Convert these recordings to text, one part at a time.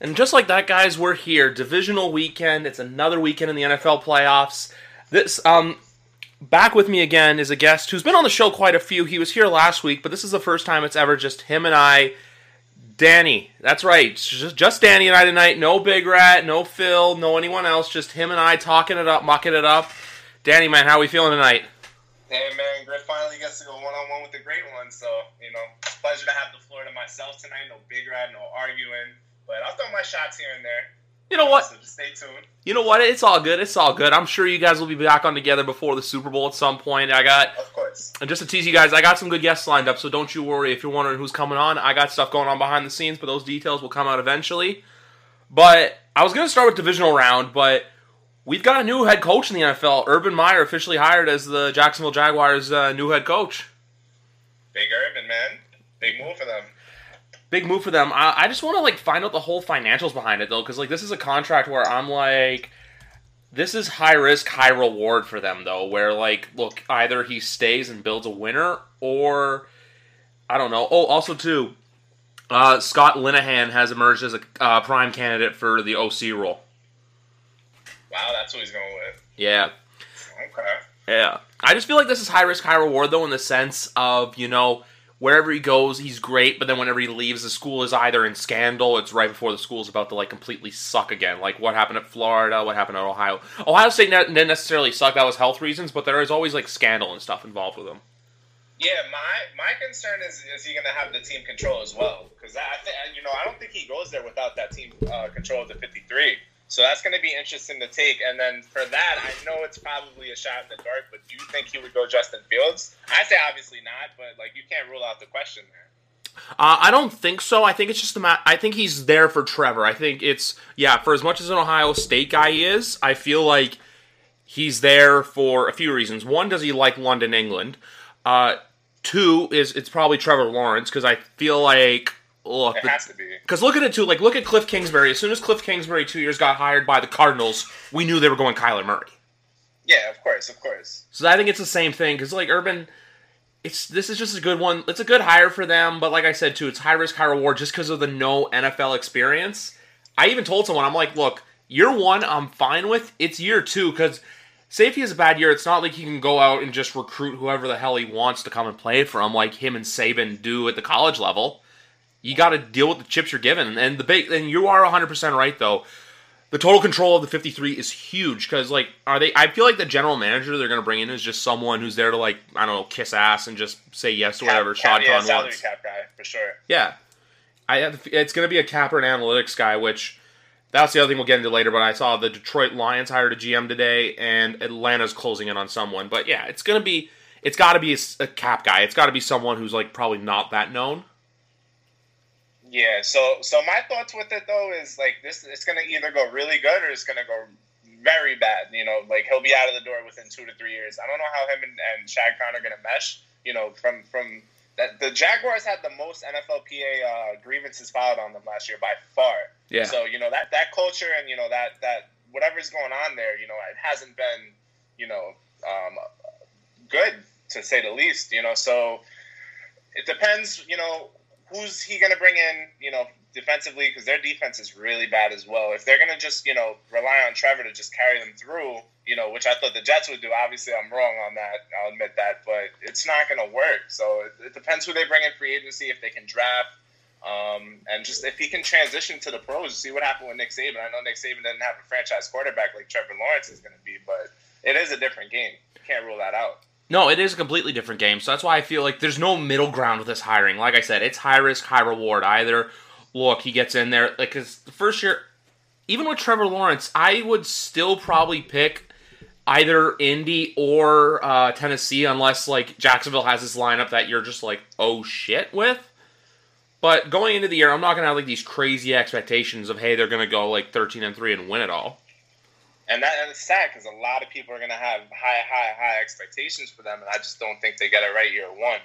And just like that, guys, we're here. Divisional weekend. It's another weekend in the NFL playoffs. This um back with me again is a guest who's been on the show quite a few. He was here last week, but this is the first time it's ever just him and I. Danny, that's right. Just just Danny and I tonight. No Big Rat, no Phil, no anyone else. Just him and I talking it up, mucking it up. Danny, man, how are we feeling tonight? Hey man, Griff finally gets to go one on one with the great one. So you know, pleasure to have the floor to myself tonight. No Big Rat, no arguing. But I'll throw my shots here and there. You know what? So just stay tuned. You know what? It's all good. It's all good. I'm sure you guys will be back on together before the Super Bowl at some point. I got, Of course. and just to tease you guys, I got some good guests lined up, so don't you worry if you're wondering who's coming on. I got stuff going on behind the scenes, but those details will come out eventually. But I was going to start with divisional round, but we've got a new head coach in the NFL. Urban Meyer officially hired as the Jacksonville Jaguars' uh, new head coach. Big Urban, man. Big move for them. Big move for them. I, I just want to like find out the whole financials behind it though, because like this is a contract where I'm like, this is high risk, high reward for them though. Where like, look, either he stays and builds a winner, or I don't know. Oh, also too, uh, Scott Linehan has emerged as a uh, prime candidate for the OC role. Wow, that's what he's going with. Yeah, Okay. Yeah. I just feel like this is high risk, high reward, though, in the sense of, you know, wherever he goes, he's great, but then whenever he leaves, the school is either in scandal, it's right before the school's about to, like, completely suck again. Like, what happened at Florida, what happened at Ohio. Ohio State ne- didn't necessarily suck, that was health reasons, but there is always, like, scandal and stuff involved with them. Yeah, my my concern is is he going to have the team control as well? Because I think you know I don't think he goes there without that team uh, control of the fifty three. So that's going to be interesting to take. And then for that, I know it's probably a shot in the dark, but do you think he would go Justin Fields? I say obviously not, but like you can't rule out the question there. Uh, I don't think so. I think it's just the ma- I think he's there for Trevor. I think it's yeah. For as much as an Ohio State guy he is, I feel like he's there for a few reasons. One, does he like London, England? Uh, two is it's probably Trevor Lawrence because I feel like look It has to be. because look at it too. Like look at Cliff Kingsbury. As soon as Cliff Kingsbury two years got hired by the Cardinals, we knew they were going Kyler Murray. Yeah, of course, of course. So I think it's the same thing because like Urban, it's this is just a good one. It's a good hire for them, but like I said too, it's high risk, high reward just because of the no NFL experience. I even told someone I'm like, look, year one I'm fine with. It's year two because say if he has a bad year, it's not like he can go out and just recruit whoever the hell he wants to come and play for him, like him and Saban do at the college level. You got to deal with the chips you're given, and the big. And you are 100 percent right though. The total control of the 53 is huge because like are they i feel like the general manager they're going to bring in is just someone who's there to like i don't know kiss ass and just say yes to whatever Cap- Shad yeah, Khan wants. cap guy for sure. yeah. I have, it's going to be a capper and analytics guy which that's the other thing we'll get into later but i saw the detroit lions hired a gm today and atlanta's closing in on someone. But yeah it's going to be it's got to be a cap guy. It's got to be someone who's like probably not that known Yeah, so so my thoughts with it though is like this it's gonna either go really good or it's gonna go very bad. You know, like he'll be out of the door within two to three years. I don't know how him and, and Shad Khan are gonna mesh. You know, from from that the Jaguars had the most NFLPA uh, grievances filed on them last year by far. yeah So you know that that culture and you know that that whatever's going on there, you know, it hasn't been you know um, good to say the least. You know, so it depends. You know, who's he going to bring in? You know, defensively because their defense is really bad as well. If they're going to just you know rely on Trevor to just carry them through, you know, which I thought the Jets would do. Obviously, I'm wrong on that. I'll admit that, but it's not going to work. So it, it depends who they bring in free agency. If they can draft. Um, and just if he can transition to the pros, see what happened with Nick Saban. I know Nick Saban didn't have a franchise quarterback like Trevor Lawrence is going to be, but it is a different game. You can't rule that out. No, it is a completely different game. So that's why I feel like there's no middle ground with this hiring. Like I said, it's high risk, high reward. Either look, he gets in there like cuz the first year even with Trevor Lawrence, I would still probably pick either Indy or uh, Tennessee unless like Jacksonville has this lineup that you're just like, "Oh shit" with. But going into the year, I'm not gonna have like these crazy expectations of hey, they're gonna go like 13 and three and win it all. And that and it's sad because a lot of people are going to have high, high, high expectations for them, and I just don't think they get it right year one.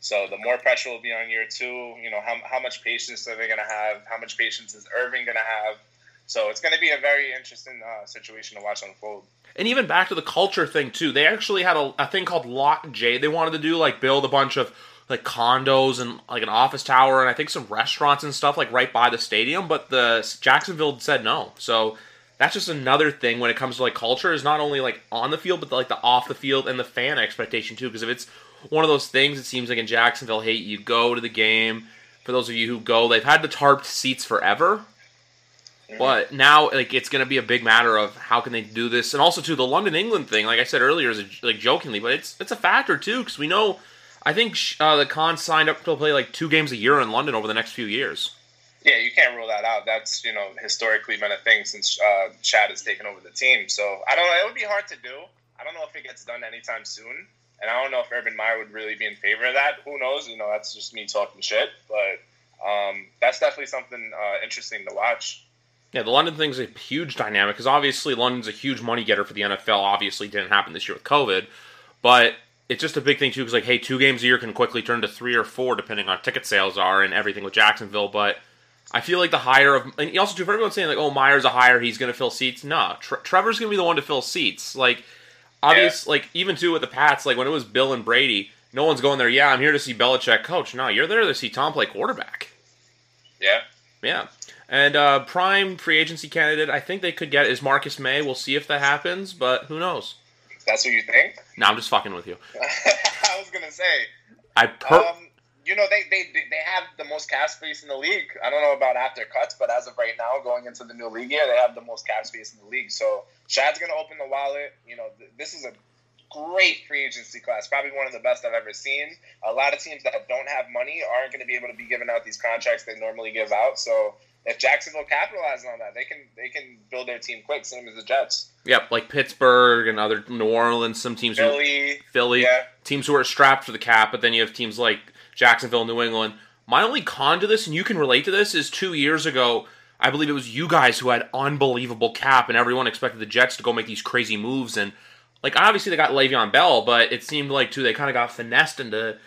So the more pressure will be on year two. You know, how, how much patience are they going to have? How much patience is Urban going to have? So it's going to be a very interesting uh, situation to watch unfold. And even back to the culture thing too, they actually had a, a thing called Lot J. They wanted to do like build a bunch of like condos and like an office tower and I think some restaurants and stuff like right by the stadium, but the Jacksonville said no. So that's just another thing when it comes to like culture is not only like on the field but like the off the field and the fan expectation too because if it's one of those things it seems like in Jacksonville hey you go to the game. For those of you who go they've had the tarped seats forever. Mm-hmm. but now like it's going to be a big matter of how can they do this. And also too the London England thing like I said earlier is a, like jokingly but it's it's a factor too because we know I think uh, the Khans signed up to play like two games a year in London over the next few years yeah, you can't rule that out. That's you know historically been a thing since uh, Shad has taken over the team. So I don't know. It would be hard to do. I don't know if it gets done anytime soon, and I don't know if Urban Meyer would really be in favor of that. Who knows? You know, that's just me talking shit. But um, that's definitely something uh, interesting to watch. Yeah, the London thing's a huge dynamic because obviously London's a huge money getter for the NFL. Obviously, didn't happen this year with COVID, but it's just a big thing too because like, hey, two games a year can quickly turn to three or four depending on ticket sales are and everything with Jacksonville, but I feel like the hire of and also too for everyone saying like oh Meyer's a hire he's going to fill seats. No, Tre- Trevor's going to be the one to fill seats. Like obvious, yeah. like even too with the Pats, like when it was Bill and Brady, no one's going there. Yeah, I'm here to see Belichick coach. No, you're there to see Tom play quarterback. Yeah, yeah. And uh, prime free agency candidate, I think they could get is Marcus Maye. We'll see if that happens, but who knows? That's what you think? No, I'm just fucking with you. I was gonna say. I per- um, you know, they, they they have the most cap space in the league. I don't know about after cuts, but as of right now, going into the new league year, they have the most cap space in the league. So Shad's going to open the wallet. You know, th- this is a great free agency class, probably one of the best I've ever seen. A lot of teams that don't have money aren't going to be able to be giving out these contracts they normally give out. So if Jacksonville capitalizes on that, they can they can build their team quick, same as the Jets. Yep, like Pittsburgh and other New Orleans, some teams Philly, who, Philly, yeah. teams who are strapped for the cap, but then you have teams like Jacksonville, New England. My only con to this, and you can relate to this, is two years ago, I believe it was you guys who had unbelievable cap, and everyone expected the Jets to go make these crazy moves. And like obviously they got Le'Veon Bell, but it seemed like too they kind of got finessed into.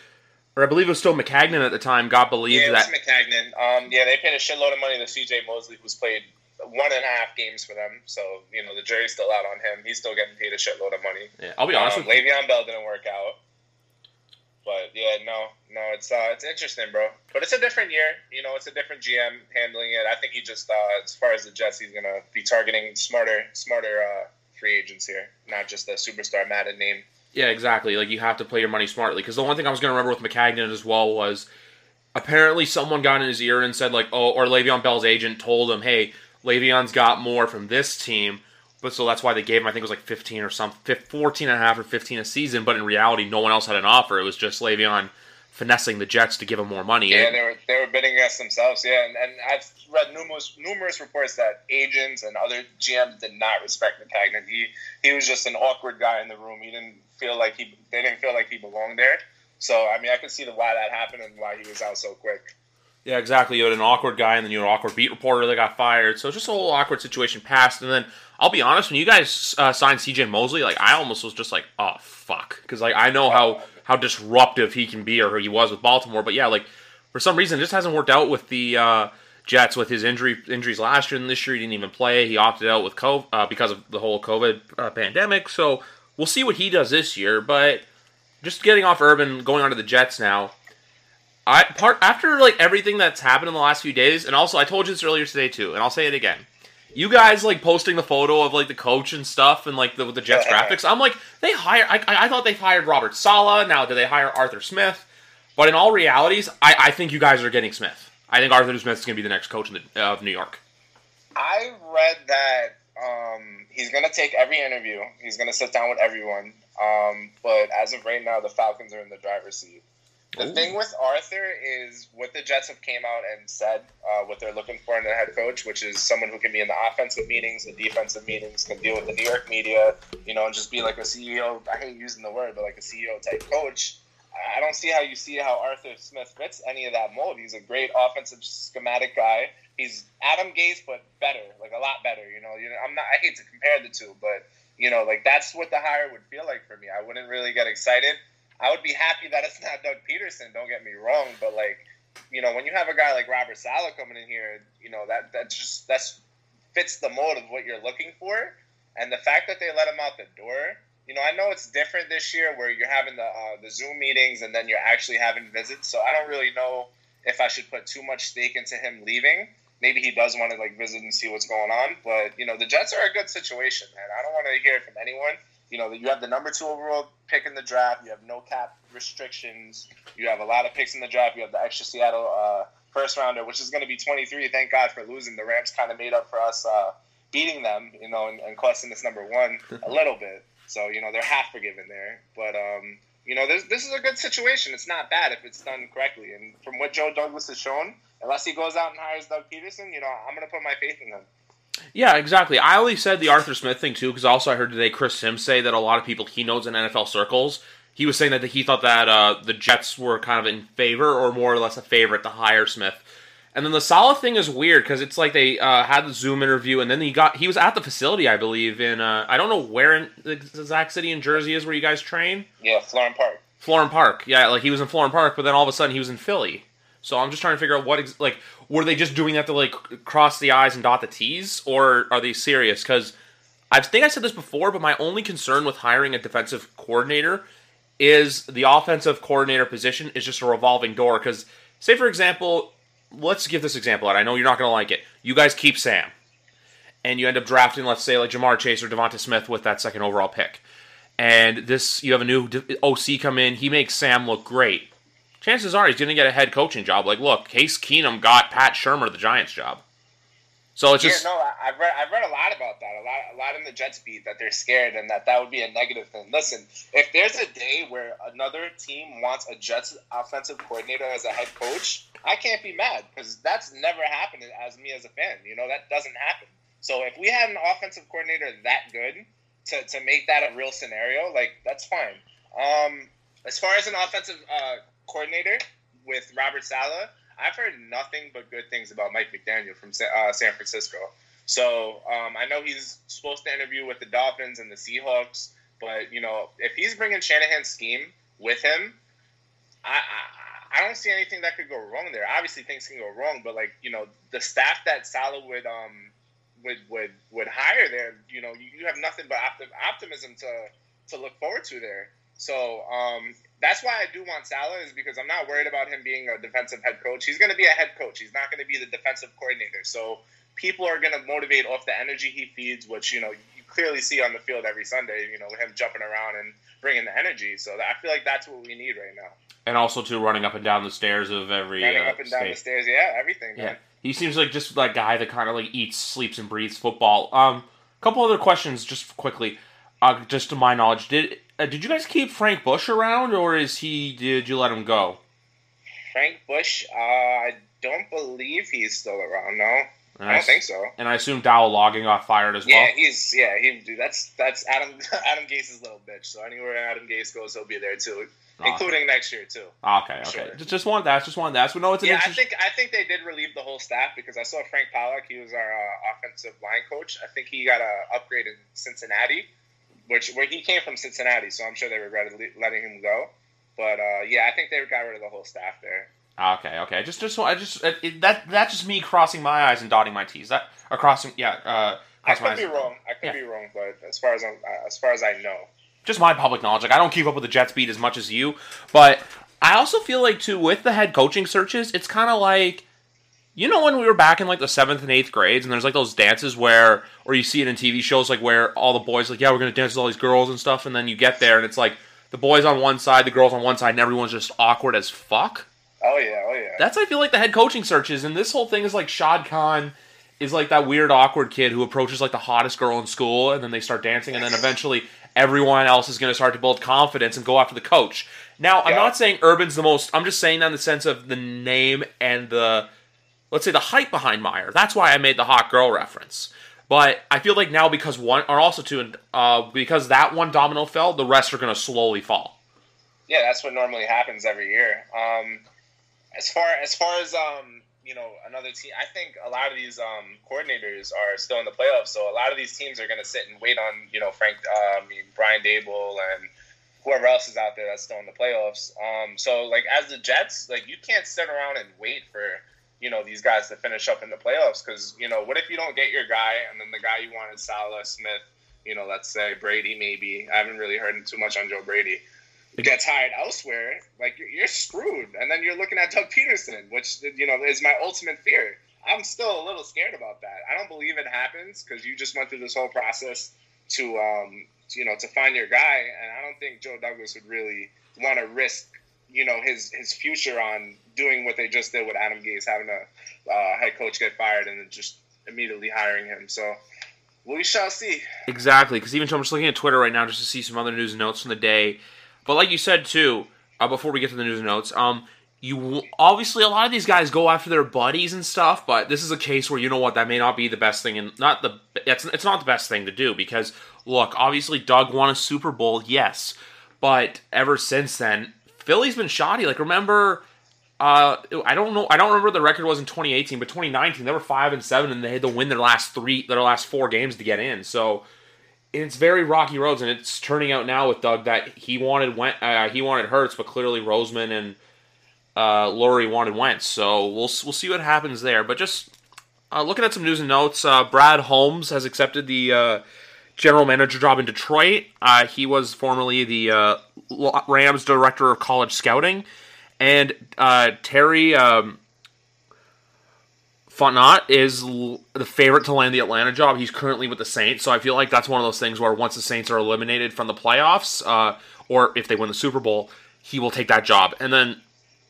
Or I believe it was still Maccagnan at the time. Got believed yeah, that was Maccagnan. Um, yeah, they paid a shitload of money to C.J. Mosley, who's played one and a half games for them. So you know the jury's still out on him. He's still getting paid a shitload of money. Yeah, I'll be honest. Um, with Le'Veon Bell didn't work out. But yeah, no, no, it's uh, it's interesting, bro. But it's a different year. You know, it's a different GM handling it. I think he just, uh, as far as the Jets, he's gonna be targeting smarter, smarter uh, free agents here, not just the superstar Madden name. Yeah, exactly. Like you have to play your money smartly. Because the one thing I was gonna remember with Maccagnan as well was apparently someone got in his ear and said like, oh, or Le'Veon Bell's agent told him, hey, Le'Veon's got more from this team but so that's why they gave him, I think it was like 15 or something, 14 and a half or 15 a season. But in reality, no one else had an offer. It was just Le'Veon finessing the Jets to give him more money. Yeah, they were they were bidding against themselves. Yeah, and, and I've read numerous numerous reports that agents and other GMs did not respect Maccagnan. He he was just an awkward guy in the room. He didn't feel like he they didn't feel like he belonged there. So I mean, I could see the why that happened and why he was out so quick. Yeah, exactly. You had an awkward guy, and then you had an awkward beat reporter that got fired. So it's just a whole awkward situation passed, and then I'll be honest, when you guys uh, signed CJ Mosley, like I almost was just like, oh fuck, because like I know how how disruptive he can be or who he was with Baltimore, but yeah, like for some reason it just hasn't worked out with the uh, Jets with his injury injuries last year and this year he didn't even play. He opted out with COVID uh, because of the whole COVID uh, pandemic. So we'll see what he does this year. But just getting off Urban, going on to the Jets now. I part after like everything that's happened in the last few days, and also I told you this earlier today too, and I'll say it again you guys like posting the photo of like the coach and stuff and like the the Jets graphics. I'm like, they hire. I, I thought they hired Robert Saleh. Now do they hire Arthur Smith? But in all realities, I, I think you guys are getting Smith. I think Arthur Smith is going to be the next coach the, uh, of New York. I read that um, he's going to take every interview. He's going to sit down with everyone. Um, but as of right now, the Falcons are in the driver's seat. The Ooh. thing with Arthur is what the Jets have came out and said, uh, what they're looking for in a head coach, which is someone who can be in the offensive meetings, the defensive meetings, can deal with the New York media, you know, and just be like a CEO. I hate using the word, but like a CEO type coach. I don't see how you see how Arthur Smith fits any of that mold. He's a great offensive schematic guy. He's Adam Gase, but better, like a lot better. You know, you know, I'm not. I hate to compare the two, but you know, like that's what the hire would feel like for me. I wouldn't really get excited. I would be happy that it's not Doug Pederson. Don't get me wrong, but like, you know, when you have a guy like Robert Saleh coming in here, you know that that just that's fits the mold of what you're looking for, and the fact that they let him out the door. You know, I know it's different this year where you're having the uh, the Zoom meetings and then you're actually having visits. So I don't really know if I should put too much stake into him leaving maybe he does want to like visit and see what's going on. But you know, the Jets are a good situation, man. I don't want to hear it from anyone. You know, you have the number two overall pick in the draft. You have no cap restrictions. You have a lot of picks in the draft. You have the extra Seattle uh, first rounder, which is going to be 23. Thank God for losing. The Rams kind of made up for us uh, beating them, you know, and, and costing us number one a little bit. So you know they're half forgiven there. But um, you know, this this is a good situation. It's not bad if it's done correctly. And from what Joe Douglas has shown, unless he goes out and hires Doug Pederson, you know, I'm going to put my faith in him. Yeah, exactly. I only said the Arthur Smith thing too because also I heard today Chris Sims say that a lot of people he knows in NFL circles. He was saying that he thought that uh, the Jets were kind of in favor or more or less a favorite to hire Smith. And then the Saleh thing is weird because it's like they uh, had the Zoom interview, and then he got he was at the facility, I believe, in uh, I don't know where in the exact city in Jersey is where you guys train. Yeah, Florham Park. Florham Park, yeah, like he was in Florham Park, but then all of a sudden he was in Philly. So I'm just trying to figure out what ex- like were they just doing that to like cross the i's and dot the t's, or are they serious? Because I think I said this before, but my only concern with hiring a defensive coordinator is the offensive coordinator position is just a revolving door. Because say for example, let's give this example out. I know you're not going to like it. You guys keep Sam, and you end up drafting, let's say, like Ja'Marr Chase or Devonta Smith with that second overall pick. And this, you have a new OC come in. He makes Sam look great chances are he's going to get a head coaching job. Like, look, Case Keenum got Pat Shurmur the Giants job. So it's just yeah, no. I've read I've read a lot about that. A lot a lot in the Jets beat that they're scared and that that would be a negative thing. Listen, if there's a day where another team wants a Jets offensive coordinator as a head coach, I can't be mad because that's never happened as me as a fan. You know that doesn't happen. So if we had an offensive coordinator that good to, to make that a real scenario, like that's fine. Um, as far as an offensive uh, coordinator with Robert Saleh, I've heard nothing but good things about Mike McDaniel from uh, San Francisco. So um, I know he's supposed to interview with the Dolphins and the Seahawks, but you know if he's bringing Shanahan's scheme with him, I, I, I don't see anything that could go wrong there. Obviously things can go wrong, but like you know the staff that Saleh would um would would would hire there, you know you, you have nothing but optimism to to look forward to there. So um, that's why I do want Saleh is because I'm not worried about him being a defensive head coach. He's going to be a head coach. He's not going to be the defensive coordinator. So people are going to motivate off the energy he feeds, which you know you clearly see on the field every Sunday. You know him jumping around and bringing the energy. So I feel like that's what we need right now. And also too running up and down the stairs of every running uh, up and down state. the stairs. Yeah, everything. Yeah, man. he seems like just that guy that kind of like eats, sleeps, and breathes football. Um, a couple other questions just quickly. Uh, just to my knowledge, did uh, did you guys keep Frank Bush around, or is he? Did you let him go? Frank Bush, uh, I don't believe he's still around. No, and I don't I, think so. And I assume Dowell Loggains got fired as yeah, well. Yeah, he's yeah he dude. That's that's Adam Adam Gase's little bitch. So anywhere Adam Gase goes, he'll be there too, oh. including next year too. Okay, okay. Sure. Just, just wanted that. Just wanted that. So no, it's yeah. I think I think they did relieve the whole staff because I saw Frank Pollack. He was our uh, offensive line coach. I think he got a upgrade in Cincinnati which where he came from Cincinnati, so I'm sure they regretted letting him go. But uh, yeah, I think they got rid of the whole staff there. Okay, okay. Just, just, I just it, that that's just me crossing my eyes and dotting my t's. That or crossing, yeah. Uh, I could be wrong. I could yeah. be wrong, but as far as I'm, uh, as far as I know, just my public knowledge. Like I don't keep up with the Jets beat as much as you, but I also feel like too with the head coaching searches, it's kind of like you know when we were back in like the seventh and eighth grades, and there's like those dances where, or you see it in TV shows, like where all the boys like, yeah, we're gonna dance with all these girls and stuff, and then you get there and it's like the boys on one side, the girls on one side, and everyone's just awkward as fuck. Oh yeah, oh yeah. That's I feel like the head coaching searches, and this whole thing is like Shad Khan is like that weird awkward kid who approaches like the hottest girl in school, and then they start dancing, and then eventually everyone else is going to start to build confidence and go after the coach. Now, I'm not saying Urban's the most. I'm just saying that in the sense of the name and the let's say the hype behind Meyer. That's why I made the hot girl reference. But I feel like now because one, or also two, uh, because that one domino fell, the rest are going to slowly fall. yeah, that's what normally happens every year. Um, as far as far as um, you know, another team, I think a lot of these um, coordinators are still in the playoffs, so a lot of these teams are going to sit and wait on you know Frank, uh, I mean Brian Daboll and whoever else is out there that's still in the playoffs. Um, so like as the Jets, like you can't sit around and wait for you know these guys to finish up in the playoffs because you know what if you don't get your guy and then the guy you wanted Saleh Smith, you know let's say Brady maybe I haven't really heard too much on Joe Brady gets hired elsewhere, like you're, you're screwed. And then you're looking at Doug Pederson which you know is my ultimate fear. I'm still a little scared about that. I don't believe it happens because you just went through this whole process to, um, you know, to find your guy, and I don't think Joe Douglas would really want to risk, you know, his his future on doing what they just did with Adam Gase, having a uh, head coach get fired and then just immediately hiring him. So we shall see. Exactly, because even so, I'm just looking at Twitter right now just to see some other news and notes from the day. But like you said too, uh, before we get to the news and notes, um, you obviously a lot of these guys go after their buddies and stuff, but this is a case where you know what that may not be the best thing, and not the it's it's not the best thing to do because look, obviously Doug won a Super Bowl, yes, but ever since then, Philly's been shoddy. Like remember. Uh, I don't know. I don't remember the record was in 2018, but 2019 they were five and seven, and they had to win their last three, their last four games to get in. So it's very rocky roads, and it's turning out now with Doug that he wanted uh, he wanted Hurts, but clearly Roseman and uh, Lurie wanted Wentz. So we'll we'll see what happens there. But just uh, looking at some news and notes, uh, Brad Holmes has accepted the uh, general manager job in Detroit. Uh, he was formerly the uh, Rams director of college scouting, and Terry. Um, Fontenot is the favorite to land the Atlanta job. He's currently with the Saints, so I feel like that's one of those things where once the Saints are eliminated from the playoffs, uh, or if they win the Super Bowl, he will take that job. And then,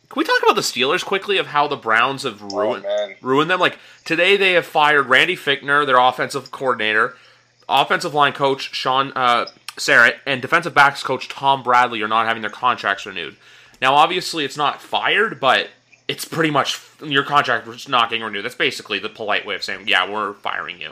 can we talk about the Steelers quickly of how the Browns have oh, ruined oh, ruined them? Like today, they have fired Randy Fichtner, their offensive coordinator, offensive line coach Sean uh, Sarrett, and defensive backs coach Tom Bradley are not having their contracts renewed. Now, obviously, it's not fired, but it's pretty much your contract was not getting renewed. That's basically the polite way of saying, yeah, we're firing you.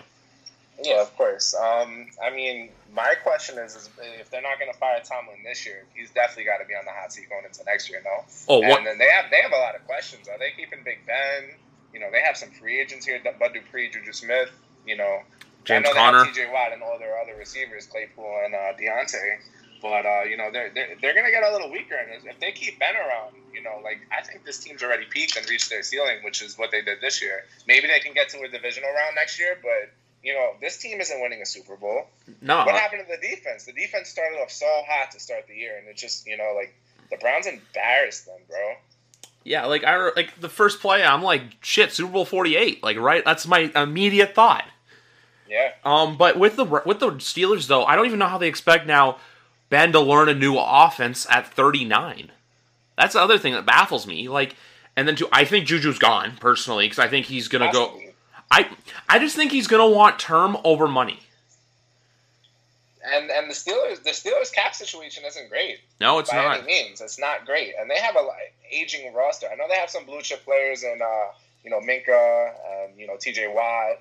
Yeah, of course. Um, I mean, my question is, is if they're not going to fire Tomlin this year, he's definitely got to be on the hot seat going into next year, no? Oh, what? And then they have they have a lot of questions. Are they keeping Big Ben? You know, they have some free agents here: Bud Dupree, Juju Smith. You know, James Conner, T.J. Watt, and all their other receivers, Claypool and uh, Diontae. But uh, you know, they're, they're they're gonna get a little weaker, and if they keep Ben around, you know, like I think this team's already peaked and reached their ceiling, which is what they did this year. Maybe they can get to a divisional round next year, but you know, this team isn't winning a Super Bowl. No. What happened to the defense? The defense started off so hot to start the year, and it just you know, like the Browns embarrassed them, bro. Yeah, like I like the first play, I'm like, shit, Super Bowl 48. Like, right? That's my immediate thought. Yeah. Um, but with the with the Steelers though, I don't even know how they expect now Ben to learn a new offense at 39. That's the other thing that baffles me. Like, and then too, I think Juju's gone personally because I think he's gonna go. I I just think he's gonna want term over money. And and the Steelers the Steelers cap situation isn't great. No, it's by not. Any means, it's not great, and they have a aging roster. I know they have some blue chip players and uh, you know Minkah and you know T.J. Watt,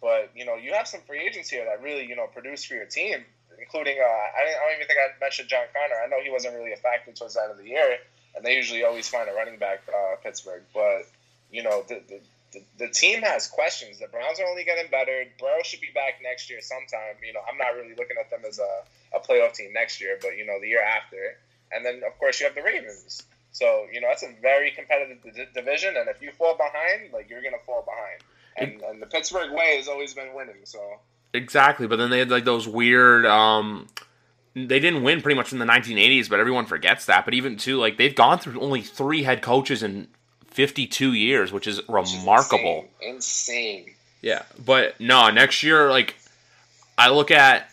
but you know you have some free agents here that really you know produce for your team including uh, I, I don't even think I mentioned John Connor. I know he wasn't really a factor towards the end of the year, and they usually always find a running back uh, Pittsburgh. But you know the, the the, the team has questions. The Browns are only getting better. Burrow should be back next year sometime. You know, I'm not really looking at them as a, a playoff team next year, but you know, the year after. And then of course you have the Ravens. So you know that's a very competitive d- division, and if you fall behind, like you're gonna fall behind. And, and the Pittsburgh way has always been winning. So Exactly, but then they had like those weird. Um, they didn't win pretty much in the 1980s, but everyone forgets that. But even too, like they've gone through only three head coaches in 52 years, which is remarkable. Insane. insane. Yeah, but no, next year, like I look at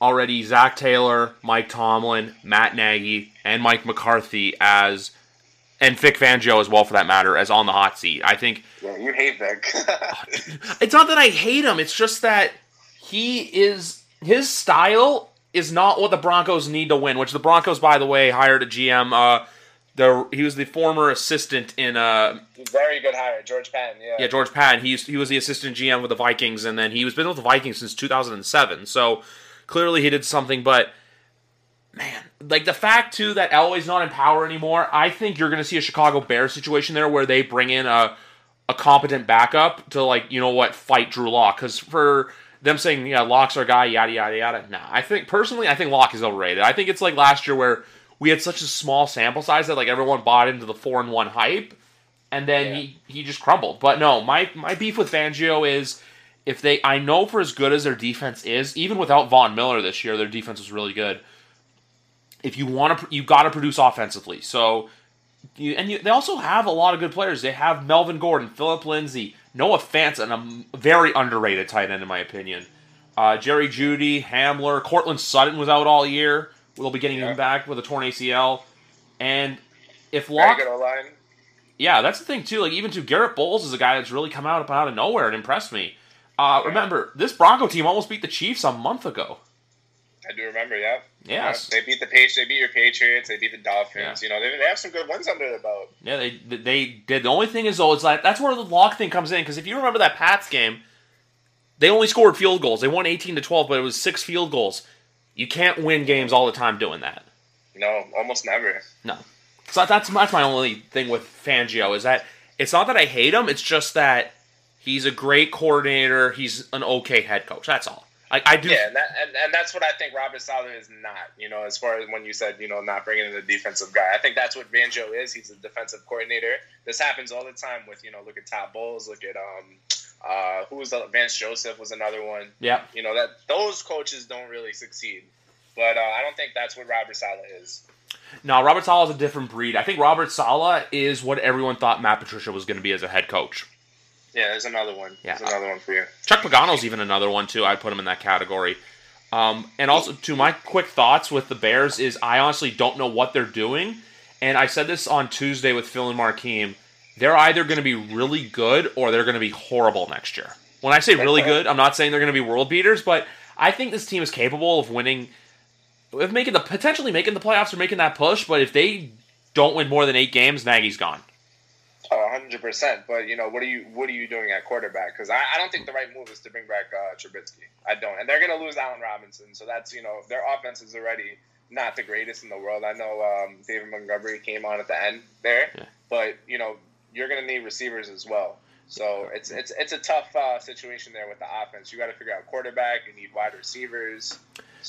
already Zac Taylor, Mike Tomlin, Matt Nagy, and Mike McCarthy as, and Vic Fangio as well for that matter, as on the hot seat. I think. Yeah, you hate Vic. it's not that I hate him. It's just that he is his style is not what the Broncos need to win. Which the Broncos, by the way, hired a GM. Uh, the he was the former assistant in uh very good hire George Paton. Yeah, yeah, George Paton. He he was the assistant GM with the Vikings, and then he was been with the Vikings since 2007. So clearly he did something, but man, like the fact too that Elway's not in power anymore. I think you're going to see a Chicago Bears situation there where they bring in a a competent backup to like you know what fight Drew Lock because for them saying yeah Lock's our guy yada yada yada. Nah, I think personally I think Lock is overrated. I think it's like last year where we had such a small sample size that like everyone bought into the four and one hype, and then Yeah. he he just crumbled. But no, my my beef with Fangio is if they I know for as good as their defense is, even without Von Miller this year, their defense was really good. If you want to, you got to produce offensively. So, you, and you, they also have a lot of good players. They have Melvin Gordon, Philip Lindsay, Noah Fant, and a very underrated tight end in my opinion. Uh, Jerry Jeudy, Hamler, Courtland Sutton was out all year. We'll be getting Yeah. him back with a torn ACL. And if line. yeah, that's the thing too. Like even to Garett Bolles is a guy that's really come out out of nowhere and impressed me. Uh, remember, this Bronco team almost beat the Chiefs a month ago. I do remember, yeah. Yes. Yeah, they beat the Patriots. They beat your Patriots. They beat the Dolphins. You know, they, they have some good ones under their belt. Yeah, they they did. The only thing is though, it's like that's where the lock thing comes in because if you remember that Pats game, they only scored field goals. They won eighteen to twelve, but it was six field goals. You can't win games all the time doing that. No, almost never. No, so that's that's my only thing with Fangio is that it's not that I hate him. It's just that he's a great coordinator. He's an okay head coach. That's all. Like I do. Yeah, and, that, and, and that's what I think Robert Saleh is not. You know, as far as when you said, you know, not bringing in a defensive guy. I think that's what Fangio is. He's a defensive coordinator. This happens all the time with, you know, look at Todd Bowles, look at, um, uh, who was the, Vance Joseph was another one. Yeah. You know, that those coaches don't really succeed. But uh, I don't think that's what Robert Saleh is. No, Robert Saleh is a different breed. I think Robert Saleh is what everyone thought Matt Patricia was going to be as a head coach. Yeah, there's another one. Yeah. There's another one for you. Chuck Pagano's even another one too. I'd put him in that category. Um, and also, to my quick thoughts with the Bears is I honestly don't know what they're doing. And I said this on Tuesday with Phil and Markeem. They're either going to be really good or they're going to be horrible next year. When I say really good, I'm not saying they're going to be world beaters, but I think this team is capable of winning, of making the potentially making the playoffs or making that push. But if they don't win more than eight games, Nagy's gone. Hundred percent. But you know, what are you what are you doing at quarterback? Because I, I don't think the right move is to bring back uh, Trubisky. I don't, and they're going to lose Allen Robinson. So that's you know their offense is already not the greatest in the world. I know um, David Montgomery came on at the end there, Yeah. but you know you're going to need receivers as well. So it's it's it's a tough uh, situation there with the offense. You got to figure out quarterback. You need wide receivers.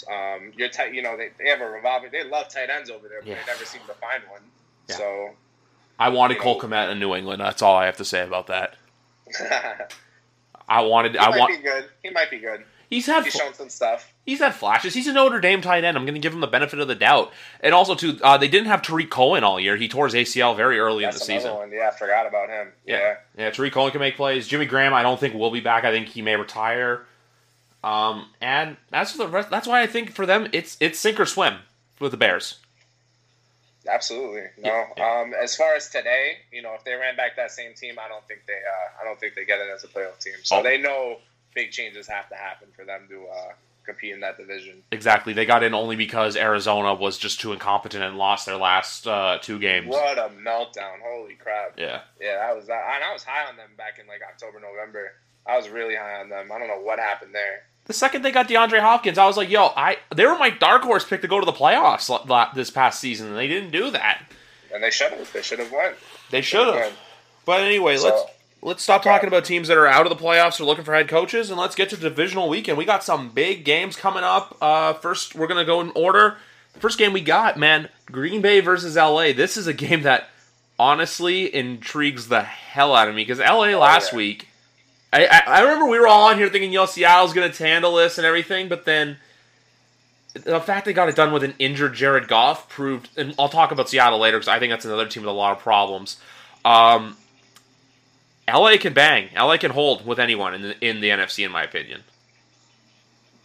Um, you're tight. You know they, they have a revolving. They love tight ends over there, but Yeah. they never seem to find one. Yeah. So I wanted Cole Kmet in New England. That's all I have to say about that. I wanted. I might want. be good. He might be good. He's had He's shown some stuff. he's had flashes. He's a Notre Dame tight end. I'm going to give him the benefit of the doubt. And also, too, uh, they didn't have Tarik Cohen all year. He tore his ACL very early That's in the season. one. Yeah, I forgot about him. Yeah. Yeah, Tarik Cohen can make plays. Jimmy Graham, I don't think will be back. I think he may retire. Um, and that's for the rest. That's why I think for them, it's it's sink or swim with the Bears. Absolutely. No. Yeah, Um, as far as today, you know, if they ran back that same team, I don't think they. Uh, I don't think they get it as a playoff team. So Oh. they know big changes have to happen for them to uh, compete in that division. Exactly. They got in only because Arizona was just too incompetent and lost their last uh, two games. What a meltdown! Holy crap! Yeah. Yeah, that was. I, and I was high on them back in like October, November. I was really high on them. I don't know what happened there. The second they got DeAndre Hopkins, I was like, "Yo, I they were my dark horse pick to go to the playoffs la- la- this past season, and they didn't do that. And they should have. They should have won. They should have. But anyway, So- let's let's stop talking about teams that are out of the playoffs or looking for head coaches, and let's get to divisional weekend. We got some big games coming up. Uh, first, we're gonna go in order. First game we got, man, Green Bay versus LA. This is a game that honestly intrigues the hell out of me because LA last yeah. week. I, I, I remember we were all on here thinking, yo, Seattle's going to handle this and everything, but then the fact they got it done with an injured Jared Goff proved, and I'll talk about Seattle later because I think that's another team with a lot of problems. Um, LA can bang. LA can hold with anyone in the, in the NFC, in my opinion.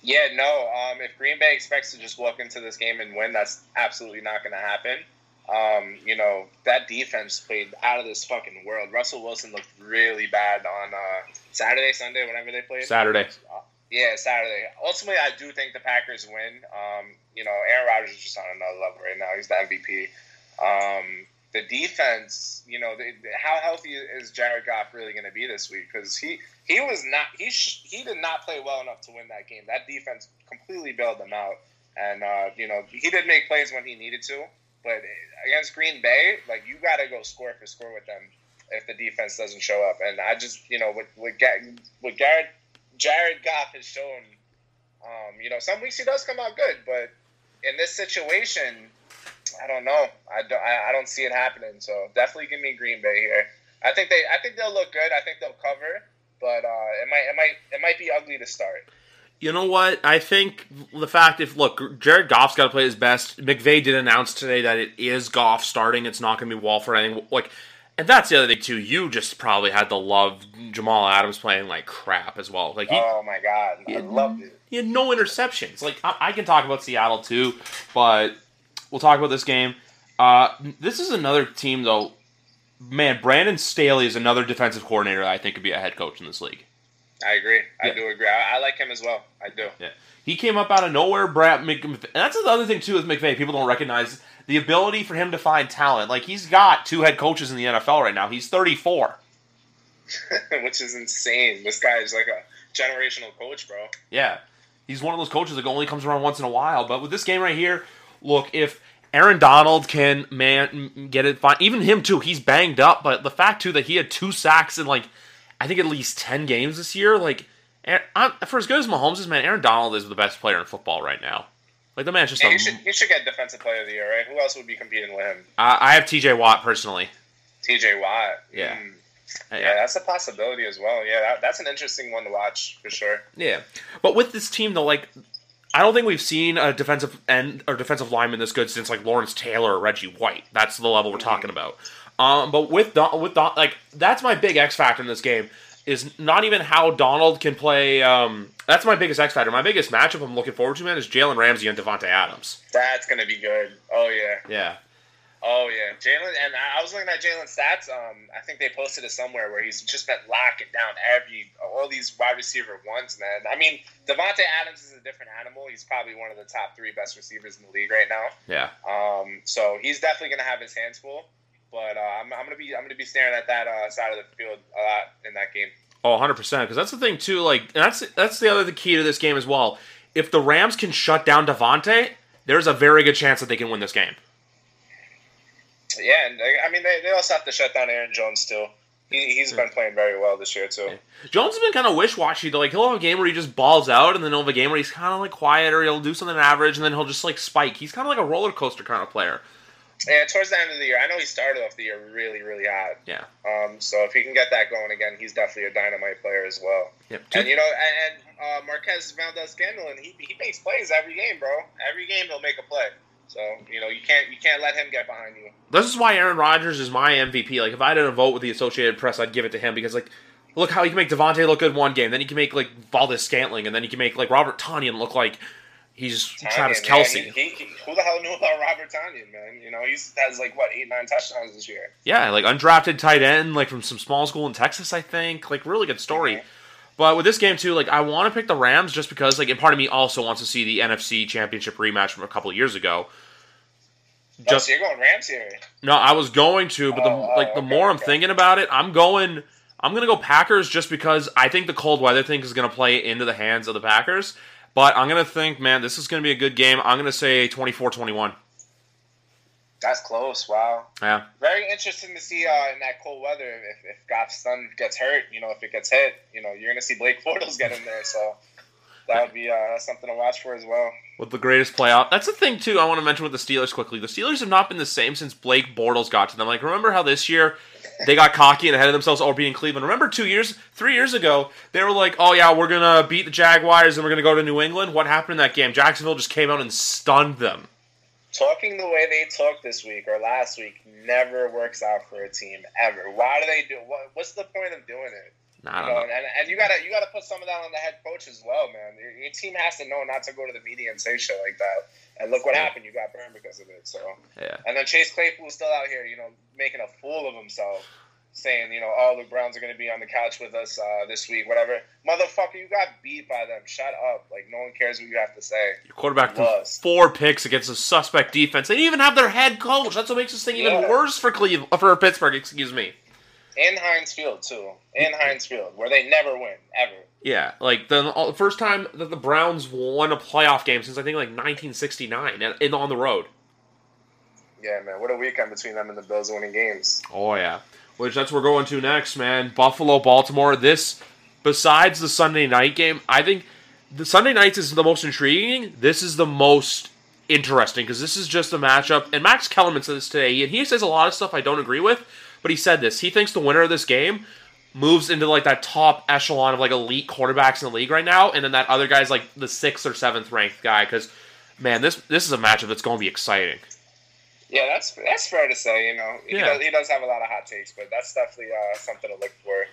Yeah, no. Um, if Green Bay expects to just walk into this game and win, that's absolutely not going to happen. Um, you know that defense played out of this fucking world. Russell Wilson looked really bad on uh, Saturday, Sunday, whenever they played. Saturday. Yeah, Saturday. Ultimately, I do think the Packers win. Um, you know, Aaron Rodgers is just on another level right now. He's the MVP. Um, the defense, you know, they, how healthy is Jared Goff really going to be this week? Because he he was not he sh- he did not play well enough to win that game. That defense completely bailed them out. and uh, you know he did make plays when he needed to. But against Green Bay, like you got to go score for score with them if the defense doesn't show up. And I just you know with with, Garrett Jared Goff has shown, um, you know, some weeks he does come out good, but in this situation, I don't know. I don't. I don't see it happening. So definitely give me Green Bay here. I think they. I think they'll look good. I think they'll cover, but uh, it might. It might. It might be ugly to start. You know what? I think the fact if look, Jared Goff's got to play his best. McVay did announce today that it is Goff starting. It's not going to be Wolford. Anything like, and that's the other thing too. You just probably had to love Jamal Adams playing like crap as well. Like, he, oh my god, I loved it. He had no interceptions. Like I, I, can talk about Seattle too, but we'll talk about this game. Uh, this is another team though. Man, Brandon Staley is another defensive coordinator that I think could be a head coach in this league. I agree. I yeah. do agree. I, I, like him as well. I do. Yeah. He came up out of nowhere. Brad Mc, and that's the other thing too with McVay. People don't recognize the ability for him to find talent. Like he's got two head coaches in the NFL right now. He's 34, which is insane. This guy is like a generational coach, bro. Yeah, he's one of those coaches that only comes around once in a while. But with this game right here, look if Aaron Donald can man get it fine. Even him too. He's banged up, but the fact too that he had two sacks in like I think at least ten games this year. Like, I'm, for as good as Mahomes is, man, Aaron Donald is the best player in football right now. Like the man's just. Yeah, a, should, he should get defensive player of the year, right? Who else would be competing with him? Uh, I have T.J. Watt personally. T.J. Watt. Yeah. Mm. Yeah, that's a possibility as well. Yeah, that, that's an interesting one to watch for sure. Yeah, but with this team though, like I don't think we've seen a defensive end or defensive lineman this good since like Lawrence Taylor or Reggie White. That's the level we're mm-hmm. talking about. Um, but with Don, with Don, like that's my big X factor in this game is not even how Donald can play. Um, that's my biggest X factor. My biggest matchup I'm looking forward to, man, is Jalen Ramsey and Davante Adams. That's gonna be good. Oh yeah. Yeah. Oh yeah, Jalen, and I was looking at Jalen's stats. Um, I think they posted it somewhere where he's just been locking down every all these wide receiver ones, man. I mean, Davante Adams is a different animal. He's probably one of the top three best receivers in the league right now. Yeah. Um, so he's definitely gonna have his hands full. But uh, I'm, I'm gonna be I'm gonna be staring at that uh, side of the field a lot in that game. Oh, 100 percent. Because that's the thing too. Like that's that's the other the key to this game as well. If the Rams can shut down Davante, there's a very good chance that they can win this game. Yeah, and I mean they, they also have to shut down Aaron Jones too. He, has been playing very well this year too. Yeah. Jones has been kind of wish-washy. Though. Like he'll have a game where he just balls out, and then he'll have a game where he's kind of like quiet, or he'll do something average, and then he'll just like spike. He's kind of like a roller coaster kind of player. Yeah, towards the end of the year, I know he started off the year really, really hot. Yeah. Um. So if he can get that going again, he's definitely a dynamite player as well. Yep. And you know, and, and uh, Marquez Valdes-Scantling, he he makes plays every game, bro. Every game he'll make a play. So you know you can't you can't let him get behind you. This is why Aaron Rodgers is my MVP. Like if I had a vote with the Associated Press, I'd give it to him because like look how he can make Davante look good one game, then he can make like Valdes-Scantling, and then he can make like Robert Tonyan look like he's Tonyan, Travis Kelce. He, he, who the hell knew about Robert Tonyan, man? You know he's has like what eight nine touchdowns this year. Yeah, like undrafted tight end, like from some small school in Texas, I think. Like really good story. Mm-hmm. But with this game too, like I want to pick the Rams just because, like, and part of me also wants to see the NFC Championship rematch from a couple years ago. Just, oh, so you're going Rams here? No, I was going to, but the oh, like the okay, more I'm thinking about it, I'm going. I'm gonna go Packers just because I think the cold weather thing is gonna play into the hands of the Packers. But I'm gonna think, man, this is gonna be a good game. I'm gonna say 24-21. That's close. Wow. Yeah. Very interesting to see uh, in that cold weather if, if Goff's son gets hurt. You know, if it gets hit, you know, you're gonna see Blake Bortles get in there. So that would be uh, something to watch for as well. With the greatest playoff. That's the thing, too, I want to mention with the Steelers quickly. The Steelers have not been the same since Blake Bortles got to them. Like, remember how this year they got cocky and ahead of themselves over beating Cleveland? Remember two years, three years ago, they were like, oh, yeah, we're to beat the Jaguars and we're to go to New England? What happened in that game? Jacksonville just came out and stunned them. Talking the way they talked this week or last week never works out for a team, ever. Why do they do what, What's the point of doing it? You know. And, and you gotta you gotta put some of that on the head coach as well, man. Your, your, team has to know not to go to the media and say shit like that. And look what yeah. happened. You got burned because of it. So yeah. And then Chase Claypool's still out here, you know, making a fool of himself, saying, you know, oh, the Browns are gonna be on the couch with us uh, this week, whatever. Motherfucker, you got beat by them. Shut up. Like no one cares what you have to say. Your quarterback threw four picks against a suspect defense. They didn't even have their head coach. That's what makes this thing even yeah. worse for Cleveland for Pittsburgh. Excuse me in Heinz Field too, in Heinz Field, where they never win ever. Yeah, like the, the first time that the Browns won a playoff game since I think like 1969 and, and on the road. Yeah, man. What a weekend between them and the Bills winning games. Oh yeah, which that's what we're going to next, man. Buffalo, Baltimore. This, besides the Sunday night game, I think the Sunday nights is the most intriguing. This is the most interesting because this is just a matchup. And Max Kellerman said this today, and he says a lot of stuff I don't agree with, but he said this. He thinks the winner of this game moves into like that top echelon of like elite quarterbacks in the league right now, and then that other guy's like the sixth or seventh ranked guy. Because man, this this is a matchup that's going to be exciting. Yeah, that's that's fair to say. You know, he, Yeah. does, he does have a lot of hot takes, but that's definitely uh, something to look for.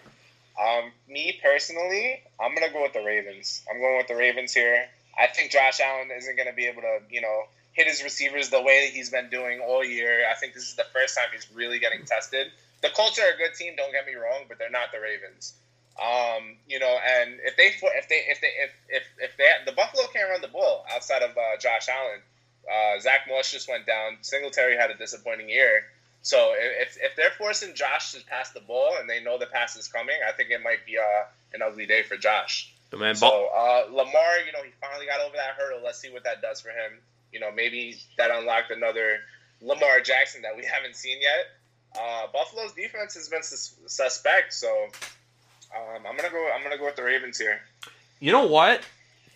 Um, me personally, I'm gonna go with the Ravens. I'm going with the Ravens here. I think Josh Allen isn't gonna be able to, you know, hit his receivers the way that he's been doing all year. I think this is the first time he's really getting tested. The Colts are a good team, don't get me wrong, but they're not the Ravens. Um, you know, and if they if they if they if if, if they the Buffalo can't run the ball outside of uh, Josh Allen, uh, Zack Moss just went down. Singletary had a disappointing year. So if, if they're forcing Josh to pass the ball and they know the pass is coming, I think it might be uh, an ugly day for Josh. Man, So uh, Lamar, you know, he finally got over that hurdle. Let's see what that does for him. You know, maybe that unlocked another Lamar Jackson that we haven't seen yet. Uh, Buffalo's defense has been sus- suspect, so um, I'm gonna go. I'm gonna go with the Ravens here. you know what?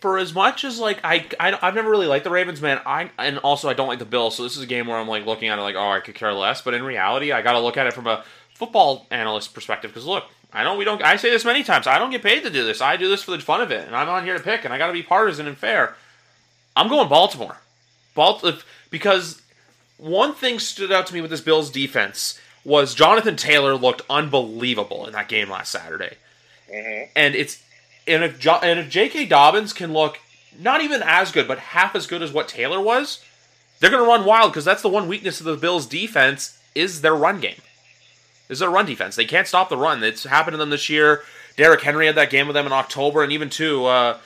For as much as like I, I I've never really liked the Ravens, man. I and also I don't like the Bills, so this is a game where I'm like looking at it like, oh, I could care less. But in reality, I got to look at it from a football analyst perspective because look, I know we don't. I say this many times. I don't get paid to do this. I do this for the fun of it, and I'm on here to pick, and I got to be partisan and fair. I'm going Baltimore, Balt if- because one thing stood out to me with this Bills defense was Jonathan Taylor looked unbelievable in that game last Saturday hmm and it's and if jo- and if J.K. Dobbins can look not even as good, but half as good as what Taylor was, they're going to run wild because that's the one weakness of the Bills' defense is their run game. Is their run defense? They can't stop the run. It's happened to them this year. Derrick Henry had that game with them in October, and even too uh,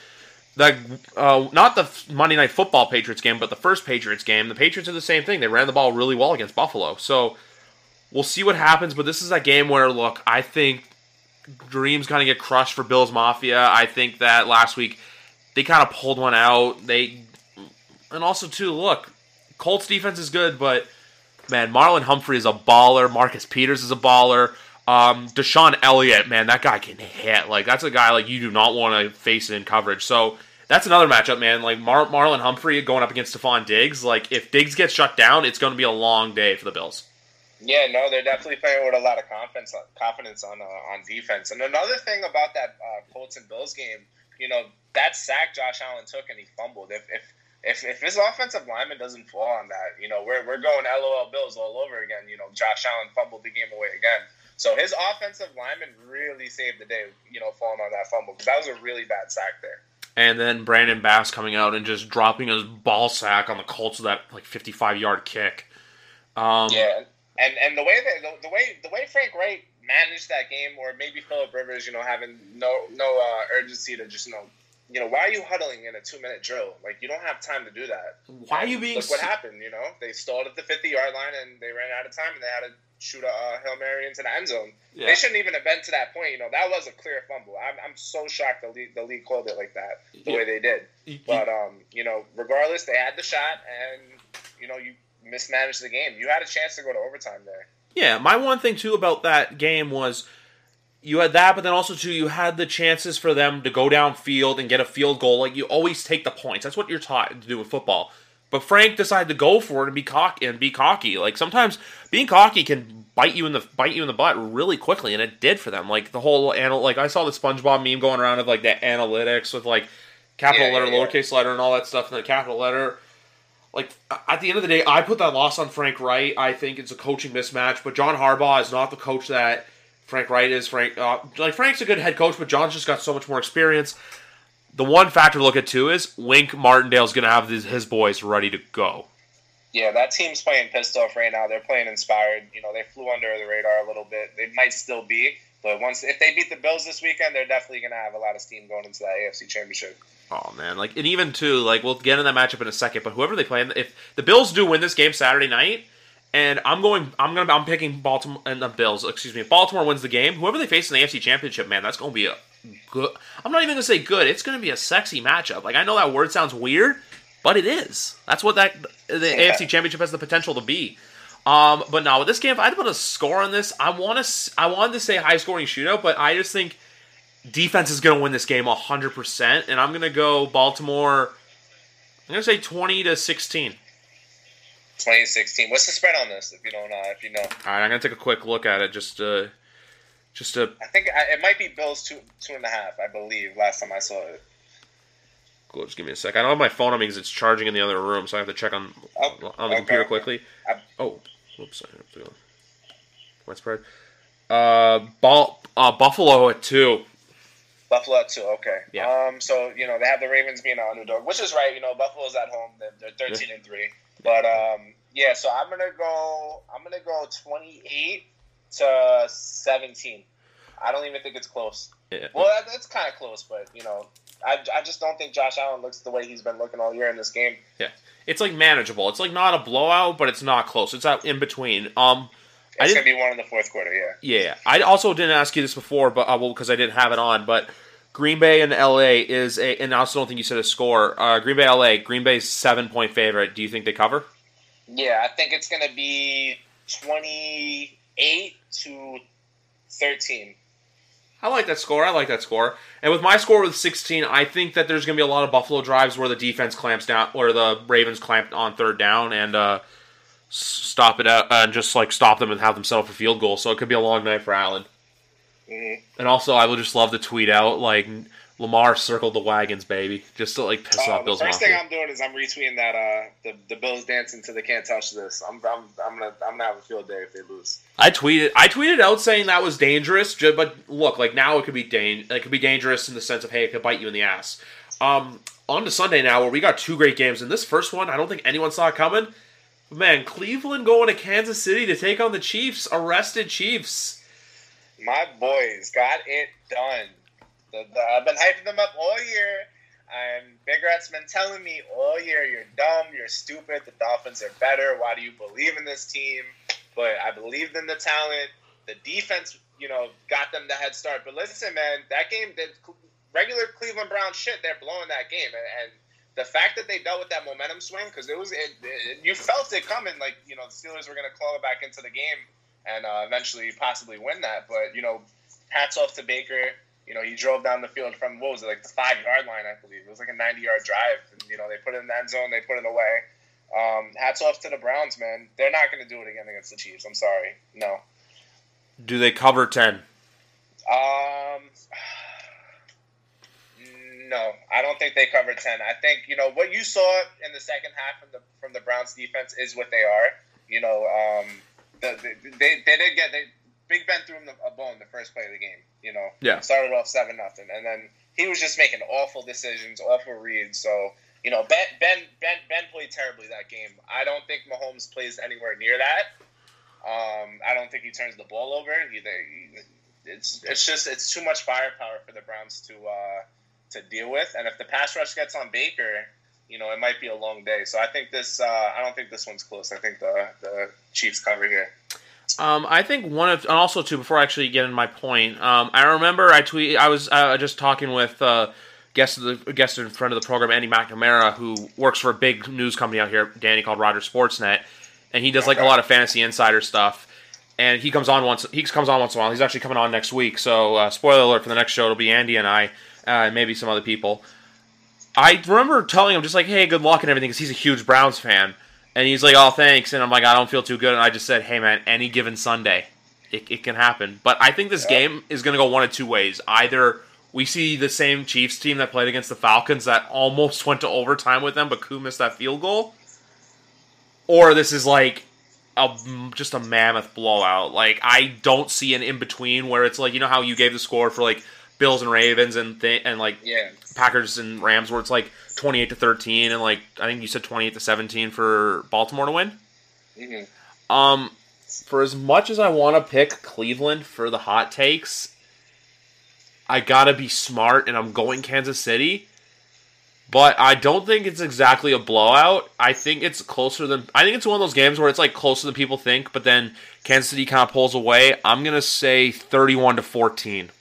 the uh, not the Monday Night Football Patriots game, but the first Patriots game. The Patriots are the same thing. They ran the ball really well against Buffalo. So we'll see what happens. But this is a game where look, I think dreams kind of get crushed for Bills Mafia. I think that last week they kind of pulled one out. They and also too look, Colts defense is good, but man, Marlon Humphrey is a baller. Marcus Peters is a baller. Um, DeShon Elliott, man, that guy can hit. Like that's a guy like you do not want to face in coverage. So that's another matchup, man. Like Mar- Marlon Humphrey going up against Stefon Diggs. Like if Diggs gets shut down, it's going to be a long day for the Bills. Yeah, no, they're definitely playing with a lot of confidence confidence on uh, on defense. And another thing about that uh, Colts and Bills game, you know, that sack Josh Allen took and he fumbled. If if if, if his offensive lineman doesn't fall on that, you know, we're we're going LOL Bills all over again. You know, Josh Allen fumbled the game away again. So his offensive lineman really saved the day, you know, falling on that fumble because that was a really bad sack there. And then Brandon Bass coming out and just dropping his ball sack on the Colts with that like 55 yard kick. Um, Yeah, and and the way that the, the way the way Frank Reich managed that game, or maybe Philip Rivers, you know, having no no uh, urgency to just you know, you know, why are you huddling in a two minute drill? Like you don't have time to do that. Why are you being Look what happened. You know, they stalled at the fifty yard line and they ran out of time and they had to shoot a uh, hail mary into the end zone. Yeah. They shouldn't even have been to that point. You know, that was a clear fumble. I'm, I'm so shocked the league the league called it like that the Yeah. way they did. But um, you know, regardless, they had the shot, and you know, you mismanaged the game. You had a chance to go to overtime there. Yeah, my one thing too about that game was you had that, but then also too you had the chances for them to go downfield and get a field goal. Like you always take the points. That's what you're taught to do with football. But Frank decided to go for it and be cocky and be cocky. Like sometimes being cocky can bite you in the bite you in the butt really quickly, and it did for them. Like the whole anal like I saw the SpongeBob meme going around of like the analytics with like capital Yeah, letter, yeah, yeah. lowercase letter, and all that stuff, and the capital letter like at the end of the day, I put that loss on Frank Reich. I think it's a coaching mismatch, but John Harbaugh is not the coach that Frank Reich is. Frank, uh, like Frank's a good head coach, but John's just got so much more experience. The one factor to look at too is Wink Martindale's going to have his, his boys ready to go. Yeah, that team's playing pissed off right now. They're playing inspired. You know, they flew under the radar a little bit. They might still be, but once if they beat the Bills this weekend, they're definitely going to have a lot of steam going into that AFC Championship. Oh man, like and even too, like we'll get in that matchup in a second. But whoever they play, if the Bills do win this game Saturday night, and I'm going, I'm gonna, I'm picking Baltimore and the Bills. Excuse me, if Baltimore wins the game, whoever they face in the AFC Championship, man, that's gonna be a good. I'm not even gonna say good. It's gonna be a sexy matchup. Like I know that word sounds weird, but it is. That's what that the Yeah. AFC Championship has the potential to be. Um, but now with this game, if I had to put a score on this, I want to I wanted to say high scoring shootout, but I just think defense is going to win this game 100%, and I'm going to go Baltimore. I'm going to say 20 to 16. 2016. What's the spread on this? If you don't know, if you know, All right, I'm going to take a quick look at it just to just a. I think I, it might be Bills two two and a half. I believe last time I saw it. Cool, just give me a sec. I don't have my phone on me because it's charging in the other room, so I have to check on Oh, on the okay. computer quickly. I- Oh, whoops! I have to go. What spread? Uh, ball, uh, Buffalo at two. Buffalo at two. Okay. Yeah. Um. So you know they have the Ravens being an underdog, which is right. You know Buffalo's at home. They're, they're thirteen and three. But um. Yeah. So I'm gonna go. I'm gonna go twenty eight to seventeen. I don't even think it's close. Yeah. Well, that, that's kind of close, but you know, I, I just don't think Josh Allen looks the way he's been looking all year in this game. Yeah, it's like manageable. It's like not a blowout, but it's not close. It's out in between. Um, It's gonna be one in the fourth quarter. Yeah. yeah. I also didn't ask you this before, but uh, well, because I didn't have it on. But Green Bay and LA is a, and I also don't think you said a score. Uh, Green Bay, LA. Green Bay's seven point favorite. Do you think they cover? Yeah, I think it's gonna be twenty eight to thirteen. I like that score. I like that score. And with my score with 16, I think that there's going to be a lot of Buffalo drives where the defense clamps down, where the Ravens clamp on third down and uh, stop it out and just like stop them and have them settle for field goal. So it could be a long night for Allen. Mm-hmm. And also, I would just love to tweet out like Lamar circled the wagons, baby, just to like piss Uh, off the Bills first thing I'm doing is I'm retweeting that uh the, the Bills dancing to the can't touch this. I'm I'm, I'm gonna I'm gonna have a field day if they lose. I tweeted, I tweeted out saying that was dangerous. But look, like now it could be dan- it could be dangerous in the sense of hey, it could bite you in the ass. Um, on to Sunday now, where we got two great games. And this first one, I don't think anyone saw it coming. But man, Cleveland going to Kansas City to take on the Chiefs, arrested Chiefs. My boys got it done. The, the, I've been hyping them up all year. And Big Rat's been telling me all year, you're dumb, you're stupid, the Dolphins are better. Why do you believe in this team? But I believed in the talent. The defense, you know, got them the head start. But listen, man, that game, that regular Cleveland Brown shit, they're blowing that game. And, and the fact that they dealt with that momentum swing, because it was, it, it, you felt it coming. Like, you know, the Steelers were going to claw back into the game and uh, eventually possibly win that. But, you know, hats off to Baker. You know, he drove down the field from what was it, like the five yard line, I believe. It was like a ninety yard drive. And, you know, they put it in the end zone, they put it away. Um, hats off to the Browns, man. They're not going to do it again against the Chiefs. I'm sorry. No. Do they cover ten? Um, no, I don't think they covered ten. I think you know what you saw in the second half from the from the Browns defense is what they are. You know, um, the, the, they they did get they, Big Ben threw him a bone the first play of the game. You know, Yeah. started off seven nothing, and then he was just making awful decisions, awful reads. So you know, Ben Ben Ben Ben played terribly that game. I don't think Mahomes plays anywhere near that. Um, I don't think he turns the ball over. He, they, it's it's just it's too much firepower for the Browns to uh, to deal with. And if the pass rush gets on Baker, you know, it might be a long day. So I think this. Uh, I don't think this one's close. I think the the Chiefs cover here. Um, I think one of, and also too, before I actually get in my point, um, I remember I tweet, I was uh, just talking with uh, guest of the guest in front of the program, Andy McNamara, who works for a big news company out here, Danny called Rogers Sportsnet, and he does like a lot of fantasy insider stuff. And he comes on once. He comes on once in a while. He's actually coming on next week. So, uh, spoiler alert for the next show. It'll be Andy and I, uh, and maybe some other people. I remember telling him just like, "Hey, good luck and everything," because he's a huge Browns fan. And he's like, "Oh, thanks." And I'm like, "I don't feel too good." And I just said, "Hey, man, any given Sunday, it, it can happen." But I think this game is going to go one of two ways. Either we see the same Chiefs team that played against the Falcons that almost went to overtime with them, but Koo missed that field goal, or this is like a just a mammoth blowout. Like I don't see an in between where it's like you know how you gave the score for like Bills and Ravens and th- and like Yeah, Packers and Rams where it's like 28 to 13 and like I think you said 28 to 17 for Baltimore to win. hmm Um for as much as I want to pick Cleveland for the hot takes, I got to be smart and I'm going Kansas City. But I don't think it's exactly a blowout. I think it's closer than I think it's one of those games where it's like closer than people think, but then Kansas City kind of pulls away. I'm to say 31 to 14.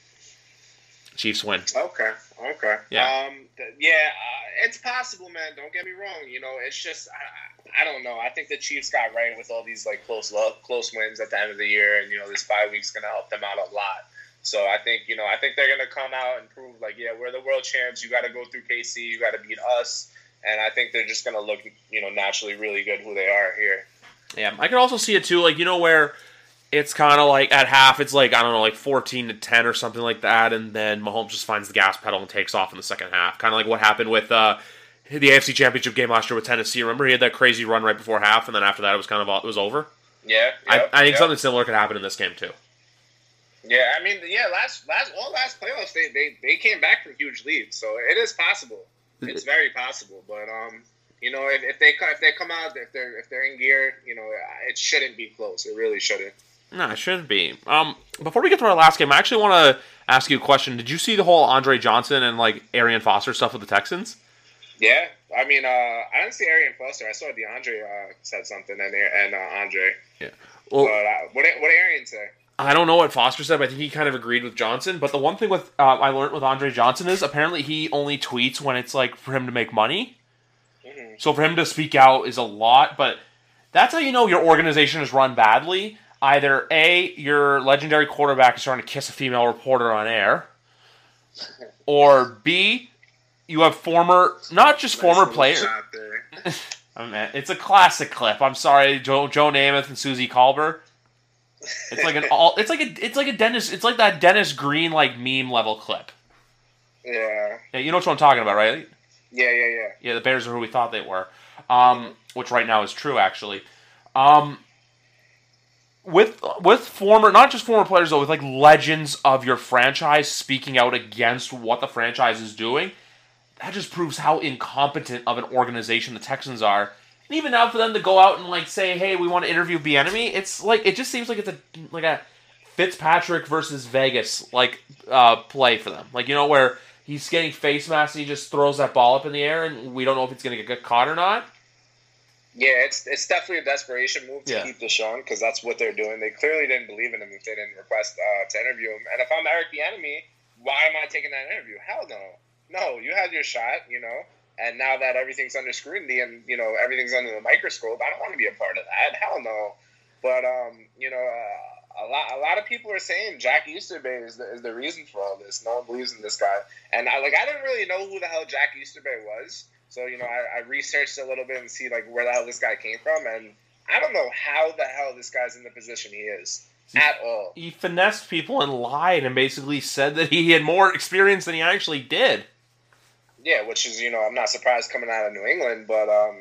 Chiefs win. Okay. Okay. Yeah. Um. th- yeah. Uh, it's possible, man. Don't get me wrong. You know, it's just I, I don't know. I think the Chiefs got right with all these like close lo- close wins at the end of the year, and you know this five week's gonna help them out a lot. So I think you know I think they're gonna come out and prove like yeah we're the world champs. You got to go through KC. You got to beat us. And I think they're just gonna look you know naturally really good who they are here. Yeah, I could also see it too, like you know where it's kind of like at half, it's like I don't know, like fourteen to ten or something like that, and then Mahomes just finds the gas pedal and takes off in the second half, kind of like what happened with uh, the AFC Championship game last year with Tennessee. Remember, he had that crazy run right before half, and then after that, it was kind of all, it was over. Yeah. I, yep, I think yep. something similar could happen in this game too. Yeah, I mean, yeah, last last all last playoffs they, they they came back from huge leads, so it is possible. It's very possible, but um, you know, if, if they if they come out if they're if they're in gear, you know, it shouldn't be close. It really shouldn't. No, it shouldn't be. Um, before we get to our last game, I actually want to ask you a question. Did you see the whole Andre Johnson and like Arian Foster stuff with the Texans? Yeah, I mean, uh, I didn't see Arian Foster. I saw DeAndre uh, said something and and uh, Andre. Well, But uh, what did, what did Arian say? I don't know what Foster said, but I think he kind of agreed with Johnson. But the one thing with uh, I learned with Andre Johnson is apparently he only tweets when it's like for him to make money. Mhm. So for him to speak out is a lot, but that's how you know your organization is run badly. Either A, your legendary quarterback is trying to kiss a female reporter on air, or B, you have former, not just former Nice little players. Oh, man, it's a classic clip. I'm sorry, Joe, Joe Namath and Suzy Kolber. It's like an all. It's like a. It's like a Dennis. It's like that Dennis Green like meme level clip. Yeah, Yeah, you know what I'm talking about, right? yeah, yeah, yeah. Yeah, the Bears are who we thought they were, um, which right now is true actually. Um, with with former, not just former players though, with like legends of your franchise speaking out against what the franchise is doing, that just proves how incompetent of an organization the Texans are. And even now for them to go out and like say, "Hey, we want to interview Bieniemy," it's like it just seems like it's a like a Fitzpatrick versus Vegas like uh, play for them. Like you know where he's getting face mask and he just throws that ball up in the air and we don't know if it's going to get caught or not. Yeah, it's it's definitely a desperation move to Yeah. keep Deshaun because that's what they're doing. They clearly didn't believe in him if they didn't request uh, to interview him. And if I'm Eric Bieniemy, why am I taking that interview? Hell no, no. You had your shot, you know. And now that everything's under scrutiny and you know everything's under the microscope, I don't want to be a part of that. Hell no. But um, you know, uh, a lot a lot of people are saying Jack Easterby is the, is the reason for all this. No one believes in this guy, and I like I didn't really know who the hell Jack Easterby was. So you know, I, I researched a little bit and see like where the hell this guy came from, and I don't know how the hell this guy's in the position he is at all. He finessed people and lied and basically said that he had more experience than he actually did. Yeah, which is you know I'm not surprised coming out of New England, but um,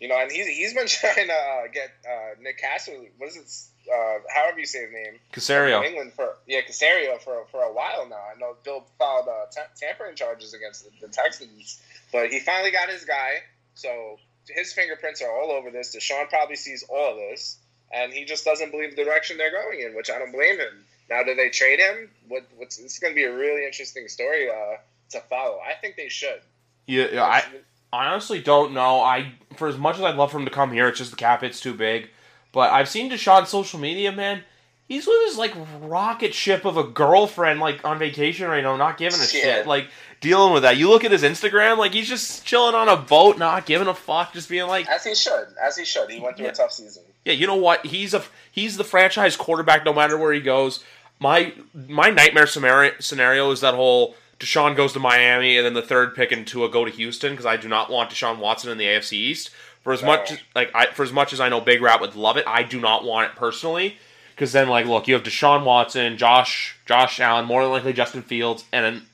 you know, and he's he's been trying to uh, get uh, Nick Castle. What is it? Uh, however you say his name. Caserio. New England for yeah Caserio for for a while now. I know Bill filed uh, ta- tampering charges against the, the Texans, but he finally got his guy. So his fingerprints are all over this. Deshaun probably sees all of this, and he just doesn't believe the direction they're going in, which I don't blame him. Now, do they trade him? What what's this is going to be a really interesting story uh, to follow. I think they should. Yeah, yeah, I, I honestly don't know. I for as much as I'd love for him to come here, it's just the cap hit's too big. But I've seen Deshaun's social media, man. He's with his like rocket ship of a girlfriend, like on vacation right now, not giving a Yeah. shit, like dealing with that. You look at his Instagram, like he's just chilling on a boat, not giving a fuck, just being like, as he should, as he should. He went through Yeah. a tough season. yeah, you know what? He's a he's the franchise quarterback, no matter where he goes. My my nightmare scenario is that whole Deshaun goes to Miami and then the third pick and Tua go to Houston because I do not want Deshaun Watson in the AFC East. For as No. much like I for as much as I know Big Rat would love it, I do not want it personally. Because then, like, look, you have Deshaun Watson, Josh, Josh Allen, more than likely Justin Fields, and then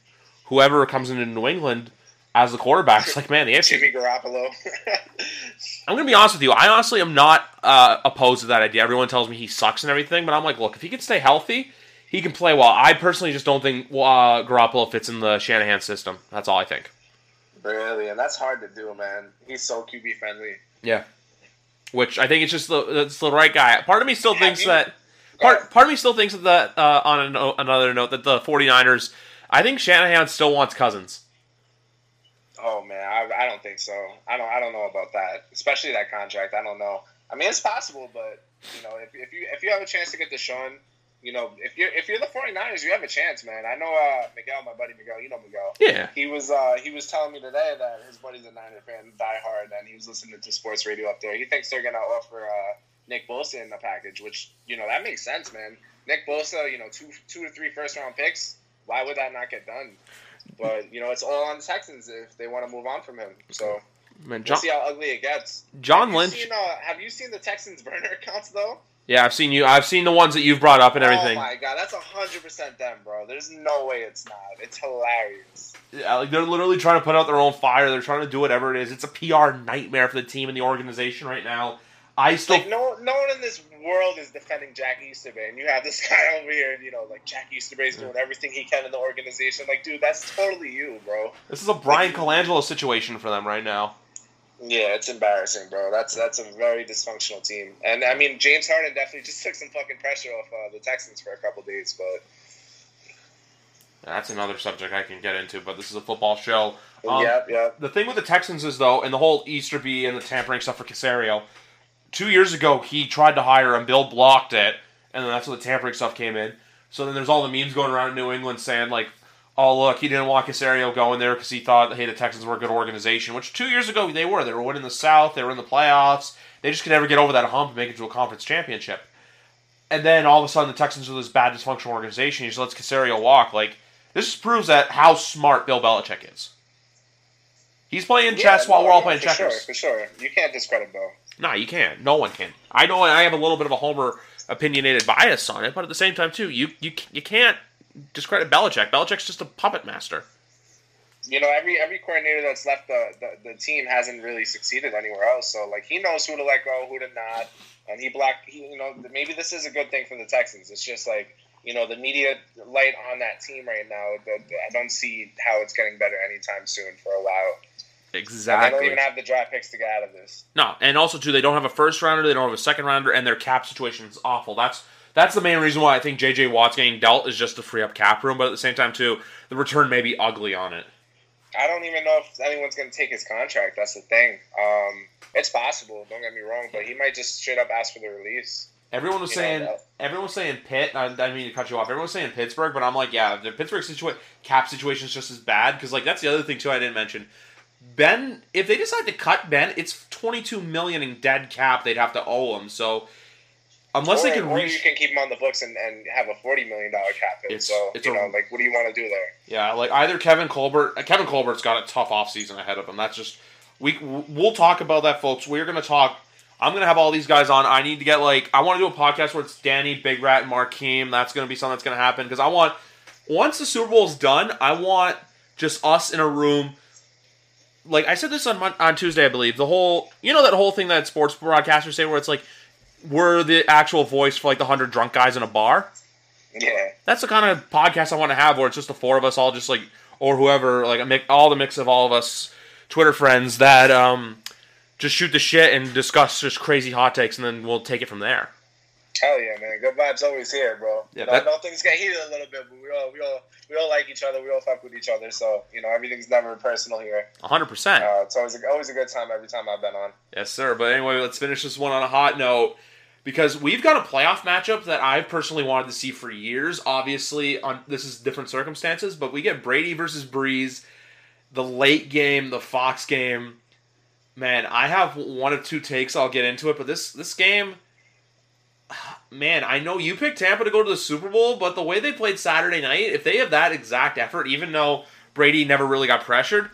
whoever comes into New England as the quarterback. It's like, man, the AFC Jimmy Garoppolo. I'm gonna be honest with you. I honestly am not uh, opposed to that idea. Everyone tells me he sucks and everything, but I'm like, look, if he can stay healthy, he can play well. I personally just don't think uh, Garoppolo fits in the Shanahan system. That's all I think. really, and that's hard to do, man. He's so QB friendly. Yeah. Which I think it's just the it's the right guy. Part of me still Have thinks you- that part part of me still thinks that uh, on a no- another note that the 49ers. I think Shanahan still wants Cousins. Oh man, I, I don't think so. I don't I don't know about that, especially that contract. I don't know. I mean, it's possible, but you know, if, if you if you have a chance to get Deshaun, you know, if you're if you're the 49ers, you have a chance, man. I know uh, Miguel, my buddy Miguel, you know Miguel. Yeah. He was uh, he was telling me today that his buddy's a Niner fan, diehard, and he was listening to sports radio up there. He thinks they're gonna offer uh, Nick Bosa in the package, which you know that makes sense, man. Nick Bosa, you know, two two to three first round picks. Why would that not get done? But you know, it's all on the Texans if they want to move on from him. So Man, we'll John, see how ugly it gets. John Have you Lynch. Seen, uh, have you seen the Texans burner accounts though? Yeah, I've seen you. I've seen the ones that you've brought up and everything. Oh my god, that's hundred percent them, bro. There's no way it's not. It's hilarious. Yeah, like they're literally trying to put out their own fire. They're trying to do whatever it is. It's a PR nightmare for the team and the organization right now. I still Like no, no one in this world is defending Jack Easterby, and you have this guy over here, you know, like Jack Easterby's doing everything he can in the organization. Like, dude, that's totally you, bro. this is a Bryan Colangelo situation for them right now. Yeah, it's embarrassing, bro. That's that's a very dysfunctional team, and I mean, James Harden definitely just took some fucking pressure off uh, the Texans for a couple days, but That's another subject I can get into, but this is a football show. Um, yep, yep. The thing with the Texans is though, and the whole Easterby and the tampering stuff for Caserio. Two years ago, he tried to hire him. Bill blocked it, and then that's when the tampering stuff came in. So then there's all the memes going around in New England saying like, "Oh look, he didn't want Caserio going there because he thought hey the Texans were a good organization." Which two years ago they were. They were winning the South. They were in the playoffs. They just could never get over that hump and make it to a conference championship. And then all of a sudden the Texans are this bad dysfunctional organization. He just lets Caserio walk. Like this just proves that how smart Bill Belichick is. He's playing chess Yeah, while no, we're all playing for checkers. Sure, for sure. You can't discredit Bill. No, you can't. No one can. I know I have a little bit of a Homer opinionated bias on it, but at the same time too, you you you can't discredit Belichick. Belichick's just a puppet master. you know, every every coordinator that's left the, the, the team hasn't really succeeded anywhere else. So like he knows who to let go, who to not, and he blocked. He, you know, maybe this is a good thing for the Texans. It's just like you know the media light on that team right now. I don't see how it's getting better anytime soon for a while. And they don't even have the draft picks to get out of this. No, and also too, they don't have a first rounder, they don't have a second rounder, and their cap situation is awful. That's that's the main reason why I think J.J. Watt's getting dealt is just to free up cap room. But at the same time too, the return may be ugly on it. I don't even know if anyone's going to take his contract. That's the thing. Um, it's possible. Don't get me wrong, but he might just straight up ask for the release. Everyone was You saying that- everyone was saying Pitt. I, I didn't mean to cut you off. Everyone was saying Pittsburgh, but I'm like, yeah, the Pittsburgh situation cap situation is just as bad because like that's the other thing too I didn't mention. Ben, if they decide to cut Ben, it's 22 million in dead cap they'd have to owe him. So unless or, they can or reach, you can keep him on the books and, and have a forty million dollar cap hit. It's- so it's you a- know, like, what do you want to do there? yeah, like either Kevin Colbert, uh, Kevin Colbert's got a tough offseason ahead of him. That's just we we'll talk about that, folks. We're gonna talk. I'm gonna have all these guys on. I need to get like I want to do a podcast where it's Danny, Big Rat, and Markeem. That's gonna be something that's gonna happen because I want once the Super Bowl's done, I want just us in a room. Like I said this on Mon- on Tuesday, I believe. The whole you know that whole thing that sports broadcasters say where it's like we're the actual voice for like the hundred drunk guys in a bar Yeah, that's the kind of podcast I want to have where it's just the four of us all just like or whoever like a mix, all the mix of all of us Twitter friends that um just shoot the shit and discuss just crazy hot takes and then we'll take it from there. Hell yeah, man. Good vibes always here, bro. Yeah, you know, that- know things get heated a little bit, but we all we all we all like each other. We all fuck with each other. So you know, everything's never personal here. 100%. Uh, it's always a, always a good time every time I've been on. Yes, sir. But anyway, let's finish this one on a hot note because we've got a playoff matchup that I personally wanted to see for years. Obviously, on this is different circumstances, but we get Brady versus Brees, the late game, the Fox game. Man, I have one of two takes. I'll get into it, but this this game, man, I know you picked Tampa to go to the Super Bowl, but the way they played Saturday night, if they have that exact effort, even though Brady never really got pressured,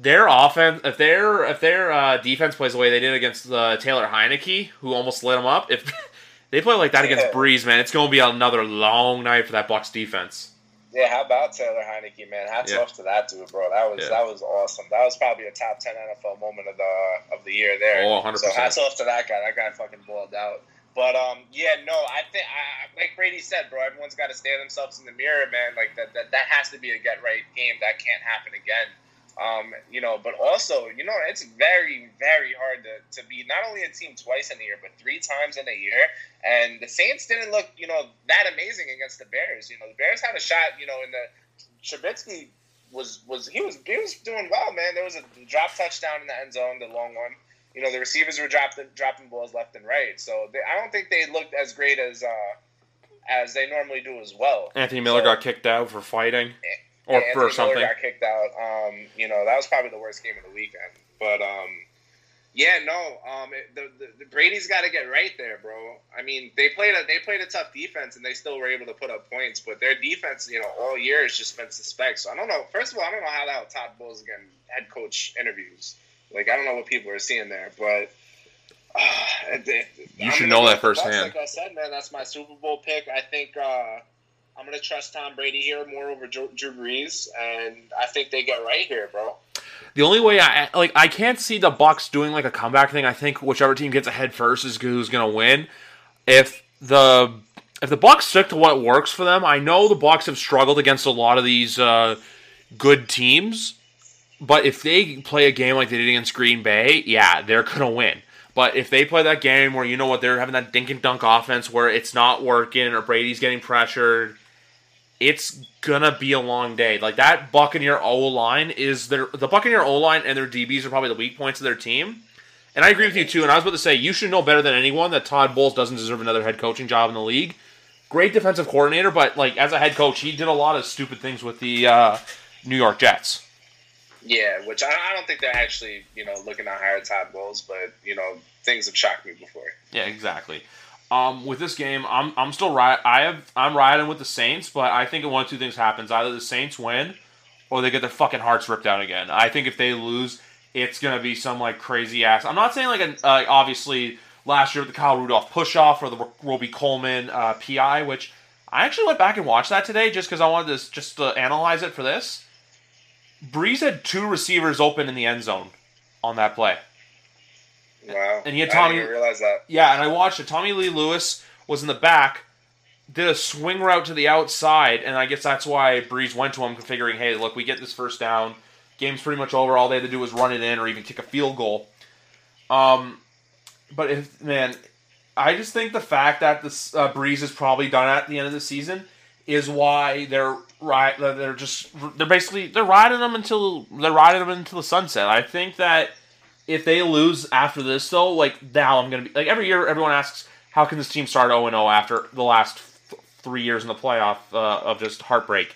their offense, if their if their uh, defense plays the way they did against uh, Taylor Heinicke, who almost lit them up, if they play like that against Yeah. Brees, man, it's going to be another long night for that Bucks defense. Yeah, how about Taylor Heinicke, man? Hats Yeah. off to that dude, bro. That was Yeah. that was awesome. That was probably a top ten NFL moment of the of the year there. Oh, 100%. So hats off to that guy. That guy fucking balled out. But um, yeah, no, I think I, like Brady said, bro. Everyone's got to stare themselves in the mirror, man. Like that, that, that has to be a get right game. That can't happen again. Um, you know, but also, you know, it's very, very hard to, to be not only a team twice in a year, but three times in a year. And the Saints didn't look, you know, that amazing against the Bears. You know, the Bears had a shot, you know, in the Trubisky was was he was he was doing well, man. There was a drop touchdown in the end zone, the long one. You know, the receivers were dropping dropping balls left and right. So they, I don't think they looked as great as uh, as they normally do as well. Anthony Miller So- got kicked out for fighting or Yeah, for Anthony something. Miller got kicked out. Um, you know, that was probably the worst game of the weekend. But um, yeah, no, um, it, the, the, the Brady's got to get right there, bro. I mean, they played a they played a tough defense and they still were able to put up points, but their defense, you know, all year has just been suspect. So I don't know. First of all, I don't know how that Todd Bowles getting head coach interviews. Like I don't know what people are seeing there, but. Uh, You I'm should know that firsthand. Like I said, man, that's my Super Bowl pick. I think uh, I'm gonna trust Tom Brady here more over Drew, Drew Brees, and I think they get right here, bro. The only way I like I can't see the Bucks doing like a comeback thing. I think whichever team gets ahead first is who's going to win. If the if the Bucks stick to what works for them, I know the Bucks have struggled against a lot of these uh, good teams, but if they play a game like they did against Green Bay, yeah, they're to win. But if they play that game where you know what they're having that dink and dunk offense where it's not working or Brady's getting pressured, it's gonna be a long day. Like that Buccaneer O line is their the Buccaneer O line and their DBs are probably the weak points of their team. And I agree with you too. And I was about to say you should know better than anyone that Todd Bowles doesn't deserve another head coaching job in the league. Great defensive coordinator, but like as a head coach, he did a lot of stupid things with the uh, New York Jets. Yeah, which I, I don't think they're actually, you know, looking to hire Todd Bowles, but you know, things have shocked me before. Yeah, exactly. Um, with this game, I'm I'm still right. I have I'm riding with the Saints, but I think one of two things happens: either the Saints win, or they get their fucking hearts ripped out again. I think if they lose, it's gonna be some like crazy ass. I'm not saying like an uh, obviously last year with the Kyle Rudolph push off or the Robey-Coleman uh, PI, which I actually went back and watched that today just because I wanted to just to analyze it for this. Brees had two receivers open in the end zone on that play. Wow. And he had I Tommy- didn't realize that. Yeah, and I watched it. Tommylee Lewis was in the back, did a swing route to the outside, and I guess that's why Brees went to him, figuring, hey, look, we get this first down. Game's pretty much over. All they had to do was run it in or even kick a field goal. Um, but if man, I just think the fact that this uh, Brees is probably done at the end of the season is why they're right. They're just they're basically they're riding them until they're riding them until the sunset. I think that if they lose after this though, like now I'm gonna be like every year everyone asks how can this team start 0 0 after the last th- three years in the playoff uh, of just heartbreak.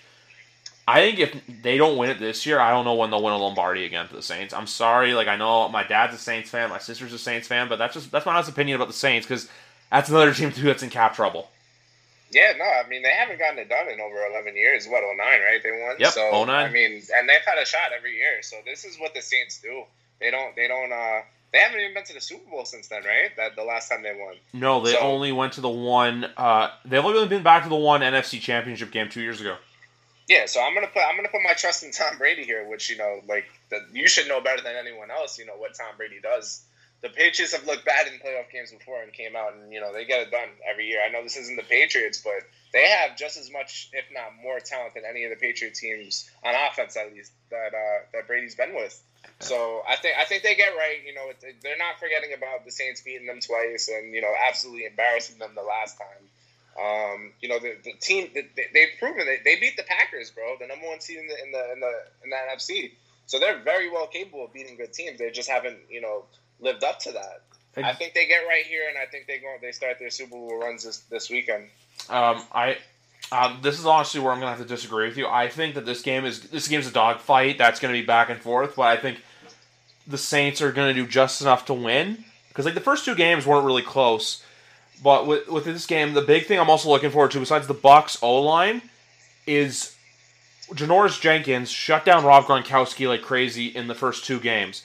I think if they don't win it this year, I don't know when they'll win a Lombardi again for the Saints. I'm sorry, like I know my dad's a Saints fan, my sister's a Saints fan, but that's just that's my honest opinion about the Saints because that's another team too that's in cap trouble. Yeah, no, I mean they haven't gotten it done in over eleven years. What 09, right? They won. Yep, So 09. I mean, and they've had a shot every year. So this is what the Saints do. They don't. They don't. uh They haven't even been to the Super Bowl since then, right? That the last time they won. No, they So- only went to the one. Uh, they've only been back to the one NFC Championship game two years ago. Yeah, so I'm gonna put I'm gonna put my trust in Tom Brady here, which you know, like the, you should know better than anyone else. You know what Tom Brady does. The Patriots have looked bad in playoff games before and came out and you know they get it done every year. I know this isn't the Patriots, but they have just as much, if not more, talent than any of the Patriot teams on offense, at least that uh, that Brady's been with. So I think I think they get right. You know, they're not forgetting about the Saints beating them twice and you know absolutely embarrassing them the last time. Um, you know, the, the team they, they've proven they, they beat the Packers, bro, the number one seed in the in the in the in the NFC. So they're very well capable of beating good teams. They just haven't, you know, lived up to that. I think they get right here, and I think they go. They start their Super Bowl runs this this weekend. Um, I. Um, this is honestly where I'm gonna have to disagree with you. I think that this game is this game's a dogfight that's gonna be back and forth, but I think the Saints are gonna do just enough to win because like the first two games weren't really close. But with with this game, the big thing I'm also looking forward to, besides the Bucks O line, is Janoris Jenkins shut down Rob Gronkowski like crazy in the first two games.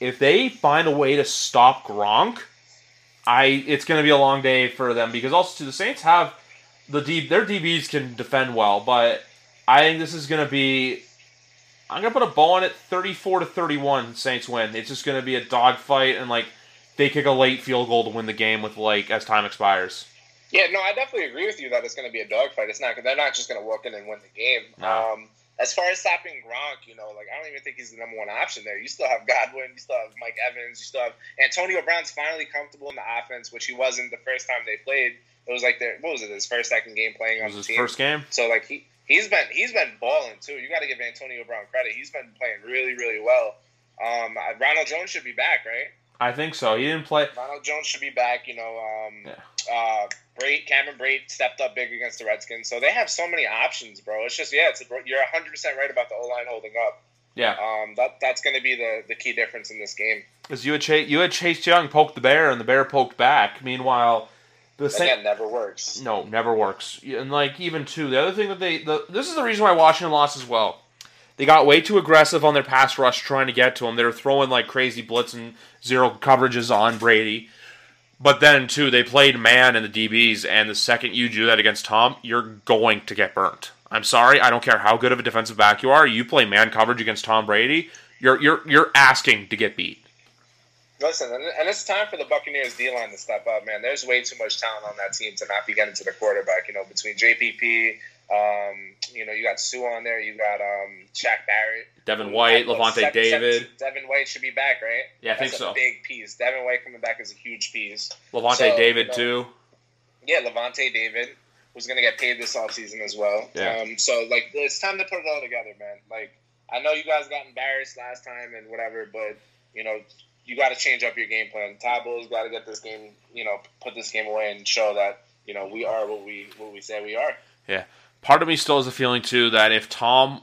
If they find a way to stop Gronk, I it's going to be a long day for them because also too, the Saints have the D, their DBs can defend well, but I think this is going to be. I'm going to put a ball on it, 34 to 31. Saints win. It's just going to be a dogfight, and like they kick a late field goal to win the game with like as time expires. Yeah, no, I definitely agree with you that it's going to be a dogfight. It's not. They're not just going to walk in and win the game. No. Um, as far as stopping Gronk, you know, like I don't even think he's the number one option there. You still have Godwin, you still have Mike Evans, you still have Antonio Brown's finally comfortable in the offense, which he wasn't the first time they played. It was like their what was it, his first second game playing It on was the his team. first game. So like he he's been he's been balling too. You got to give Antonio Brown credit. He's been playing really really well. Um, Ronald Jones should be back, right? I think so. He didn't play. Ronald Jones should be back. You know, um, Yeah. uh, Brate, Cameron Brate stepped up big against the Redskins, so they have so many options, bro. It's just yeah, it's a, you're 100 percent right about the O line holding up. Yeah, Um, that that's going to be the the key difference in this game. because you had Chase, you had Chase Young poke the bear, and the bear poked back. Meanwhile, the same. that never works. No, never works. And like even too, the other thing that they the this is the reason why Washington lost as well. They got way too aggressive on their pass rush trying to get to him. They were throwing like crazy blitz and zero coverages on Brady. But then too, they played man in the DBs, and the second you do that against Tom, you're going to get burnt. I'm sorry, I don't care how good of a defensive back you are. You play man coverage against Tom Brady, you're you're you're asking to get beat. Listen, and, it's time for the Buccaneers D line to step up, man. There's way too much talent on that team to not be getting to the quarterback. You know, between JPP, um, you know, you got Suh on there, you got um, Shaq Barrett, Devin White, Lavonte seven- David, seven- Devin White should be back, right? Yeah, I think That's so. Big piece. Devin White coming back is a huge piece. Lavonte So, David you know, too. Yeah, Lavonte David was going to get paid this offseason as well. Yeah. Um, so like, it's time to put it all together, man. Like, I know you guys got embarrassed last time and whatever, but you know, you got to change up your game plan. Tableau's got to get this game, you know, put this game away and show that you know we are what we what we say we are. Part of me still has a feeling too that if Tom,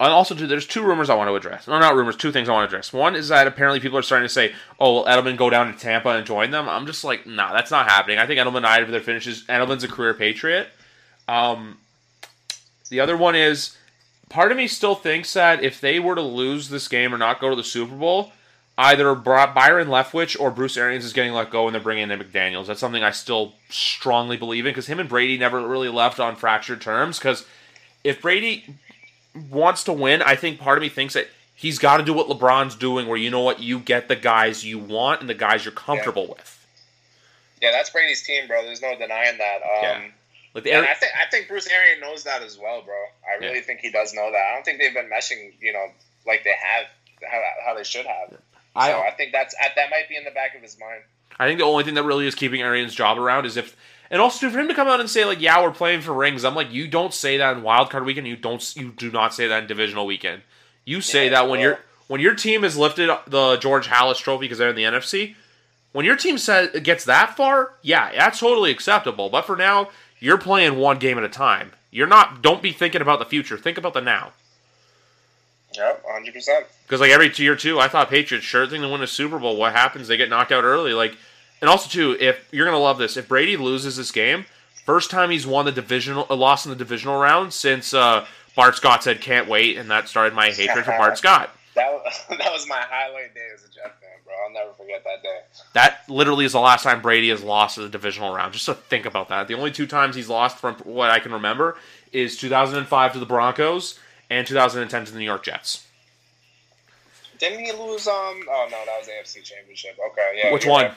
and also too, there's two rumors I want to address. No, not rumors. Two things I want to address. One is that apparently people are starting to say, "Oh, will Edelman go down to Tampa and join them?" I'm just like, nah, that's not happening. I think Edelman either their finishes. Edelman's a career Patriot. Um, the other one is, part of me still thinks that if they were to lose this game or not go to the Super Bowl. Either Byron Leftwich or Bruce Arians is getting let go and they're bringing in McDaniels. That's something I still strongly believe in because him and Brady never really left on fractured terms. Because if Brady wants to win, I think part of me thinks that he's got to do what LeBron's doing, where you know what, you get the guys you want and the guys you're comfortable with. Yeah, that's Brady's team, bro. There's no denying that. Um, Yeah. Like I think I think Bruce Arian knows that as well, bro. I really Yeah. think he does know that. I don't think they've been meshing, you know, like they have how, how they should have. I, so I think that's uh, that might be in the back of his mind. I think the only thing that really is keeping Arians' job around is if, and also for him to come out and say like, "Yeah, we're playing for rings." I'm like, you don't say that in wild card weekend. You don't. You do not say that in divisional weekend. You say Yeah, that when well- your when your team has lifted the George Halas Trophy because they're in the NFC. When your team says gets that far, yeah, that's totally acceptable. But for now, you're playing one game at a time. You're not. Don't be thinking about the future. Think about the now. Yep, hundred percent. Because like every year too, I thought Patriots sure thing to win a Super Bowl. What happens? They get knocked out early. Like, and also too, if you're gonna love this, if Brady loses this game, first time he's won the divisional, uh, lost in the divisional round since uh, Bart Scott said can't wait, and that started my hatred for Bart Scott. That was, that was my highlight day as a Jet fan, bro. I'll never forget that day. That literally is the last time Brady has lost in the divisional round. Just to think about that, the only two times he's lost from what I can remember is 2005 to the Broncos and 2010 to the New York Jets. Didn't he lose? Um. Oh no, that was AFC Championship. Okay, yeah. Which one? right.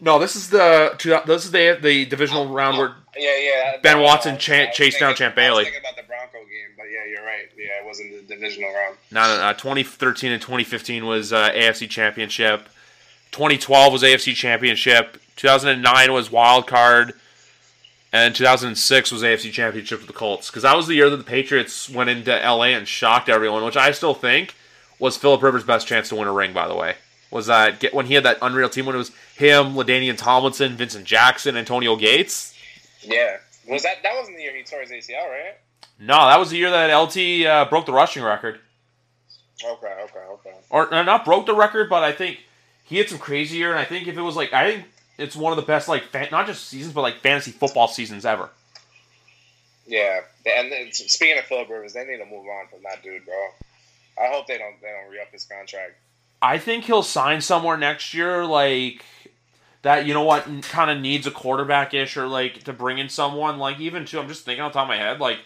No, this is the this is the the divisional round where Yeah, yeah. Ben No, Watson cha- chased down Champ I was Bailey. thinking about the Bronco game, but yeah, you're right. Yeah, it wasn't the divisional round. No, no, no. 2013 and 2015 was uh, AFC Championship. 2012 was AFC Championship. 2009 was Wild Card. And 2006 was AFC Championship with the Colts. Because that was the year that the Patriots went into LA and shocked everyone, which I still think was Philip Rivers' best chance to win a ring, by the way. Was that get, when he had that unreal team when it was him, LaDainian Tomlinson, Vincent Jackson, Antonio Gates? Yeah. Was that that wasn't the year he tore his ACL, right? No, that was the year that LT uh, broke the rushing record. Okay, okay, okay. or uh, not broke the record, but I think he had some crazy year. And I think if it was like, I think it's one of the best like fan, not just seasons, but like fantasy football seasons ever. Yeah, and then, speaking of Philip Rivers, they need to move on from that dude, bro. I hope they don't they don't re up his contract. I think he'll sign somewhere next year, like that. You know what? Kind of needs a quarterback ish, or like to bring in someone. Like even too, I'm just thinking on top of my head, like.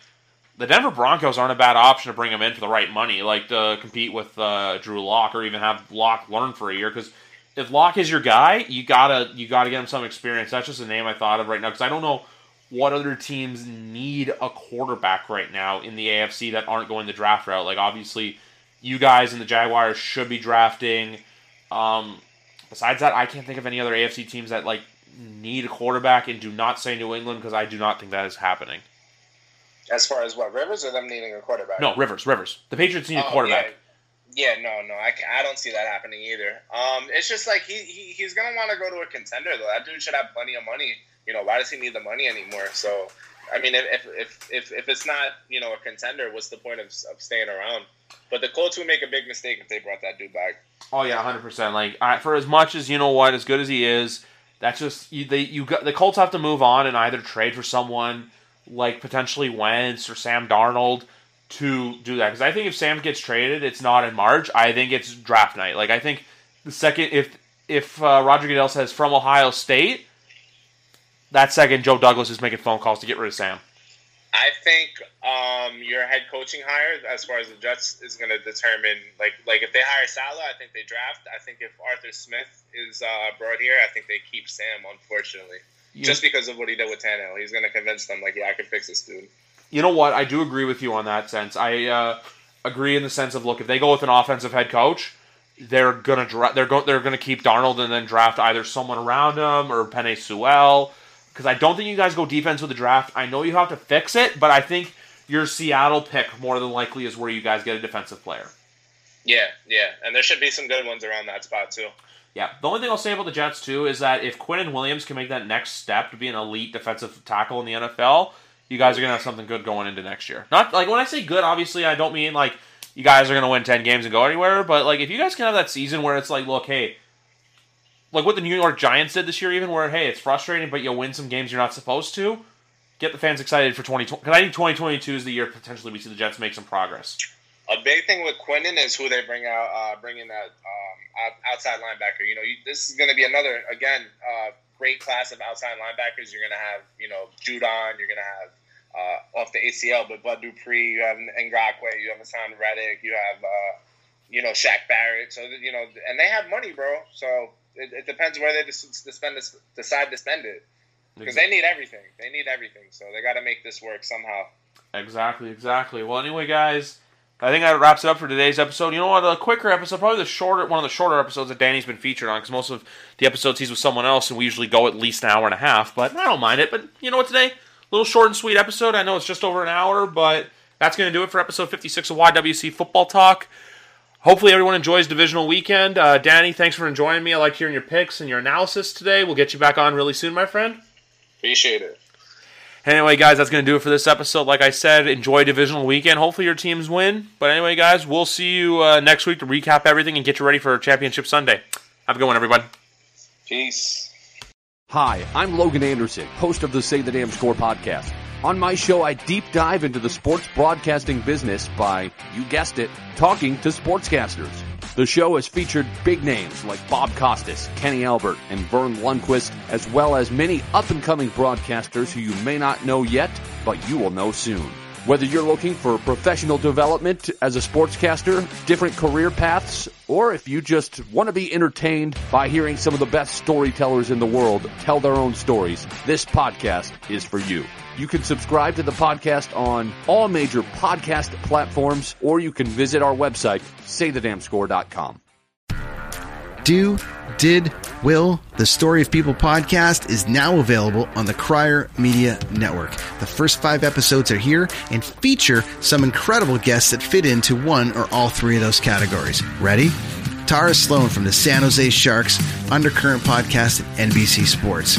The Denver Broncos aren't a bad option to bring him in for the right money, like to compete with uh, Drew Lock or even have Lock learn for a year. Because if Lock is your guy, you gotta you gotta get him some experience. That's just a name I thought of right now because I don't know what other teams need a quarterback right now in the AFC that aren't going the draft route. Like obviously, you guys and the Jaguars should be drafting. Um, besides that, I can't think of any other AFC teams that like need a quarterback and do not say New England because I do not think that is happening. As far as what Rivers or them needing a quarterback? No, Rivers, Rivers. The Patriots need a Oh, quarterback. Yeah, no, no, I, I don't see that happening either. Um, it's just like he, he he's gonna want to go to a contender though. That dude should have plenty of money. You know, why does he need the money anymore? So, I mean, if if if, if it's not you know a contender, what's the point of, of staying around? But the Colts would make a big mistake if they brought that dude back. Oh yeah, hundred percent. Like I, for as much as you know what, as good as he is, that's just you, they you got the Colts have to move on and either trade for someone like potentially Wentz or Sam Darnold to do that. Because I think if Sam gets traded, it's not in March. I think it's draft night. Like I think the second if if uh, Roger Goodell says from Ohio State, that second Joe Douglas is making phone calls to get rid of Sam. I think um, your head coaching hire, as far as the Jets, is going to determine like like if they hire Saleh, I think they draft. I think if Arthur Smith is uh, brought here, I think they keep Sam. Unfortunately, yeah. just because of what he did with Tannehill, he's going to convince them like, yeah, I can fix this dude you know what? I do agree with you on that sense. I uh, agree in the sense of look, if they go with an offensive head coach, they're gonna dra- they're go- they're gonna keep Darnold and then draft either someone around him or Penei Sewell. Because I don't think you guys go defense with the draft. I know you have to fix it, but I think your Seattle pick more than likely is where you guys get a defensive player. Yeah, yeah, and there should be some good ones around that spot too. Yeah, the only thing I'll say about the Jets too is that if Quinnen Williams can make that next step to be an elite defensive tackle in the NFL, you guys are gonna have something good going into next year. Not like when I say good, obviously I don't mean like you guys are gonna win ten games and go anywhere, but like if you guys can have that season where it's like, look, hey, like what the New York Giants did this year, even where hey, it's frustrating, but you'll win some games you're not supposed to. Get the fans excited for 2020 because I think 2022 is the year potentially we see the Jets make some progress. A big thing with Quinnen is who they bring out, uh, bringing that um, outside linebacker. You know, you, this is going to be another again uh, great class of outside linebackers. You're going to have, you know, Judon. You're going to have uh, off the ACL, but Bud Dupree, you have Ngakoue, you have Haason Reddick, you have, uh, you know, Shaq Barrett. So, you know, and they have money, bro. So it, it depends where they decide to spend it. Because they need everything. They need everything. So they got to make this work somehow. Exactly, exactly. Well, anyway, guys, I think that wraps it up for today's episode. You know what? A quicker episode, probably the shorter, one of the shorter episodes that Danny's been featured on, because most of the episodes he's with someone else, and we usually go at least an hour and a half. But I don't mind it. But you know what? Today, a little short and sweet episode. I know it's just over an hour, but that's going to do it for episode 56 of YWC Football Talk. Hopefully, everyone enjoys divisional weekend. Uh, Danny, thanks for enjoying me. I like hearing your picks and your analysis today. We'll get you back on really soon, my friend. Appreciate it. Anyway, guys, that's going to do it for this episode. Like I said, enjoy divisional weekend. Hopefully, your teams win. But anyway, guys, we'll see you uh, next week to recap everything and get you ready for Championship Sunday. Have a good one, everybody. Peace. Hi, I'm Logan Anderson, host of the Say the Damn Score podcast. On my show, I deep dive into the sports broadcasting business by, you guessed it, talking to sportscasters. The show has featured big names like Bob Costas, Kenny Albert, and Verne Lundquist, as well as many up and coming broadcasters who you may not know yet, but you will know soon. Whether you're looking for professional development as a sportscaster, different career paths, or if you just want to be entertained by hearing some of the best storytellers in the world tell their own stories, this podcast is for you. You can subscribe to the podcast on all major podcast platforms, or you can visit our website, saythedamnscore.com. Do, did, will, the Story of People podcast is now available on the Crier Media Network. The first five episodes are here and feature some incredible guests that fit into one or all three of those categories. Ready? Tara Slone from the San Jose Sharks, Undercurrent podcast at NBC Sports.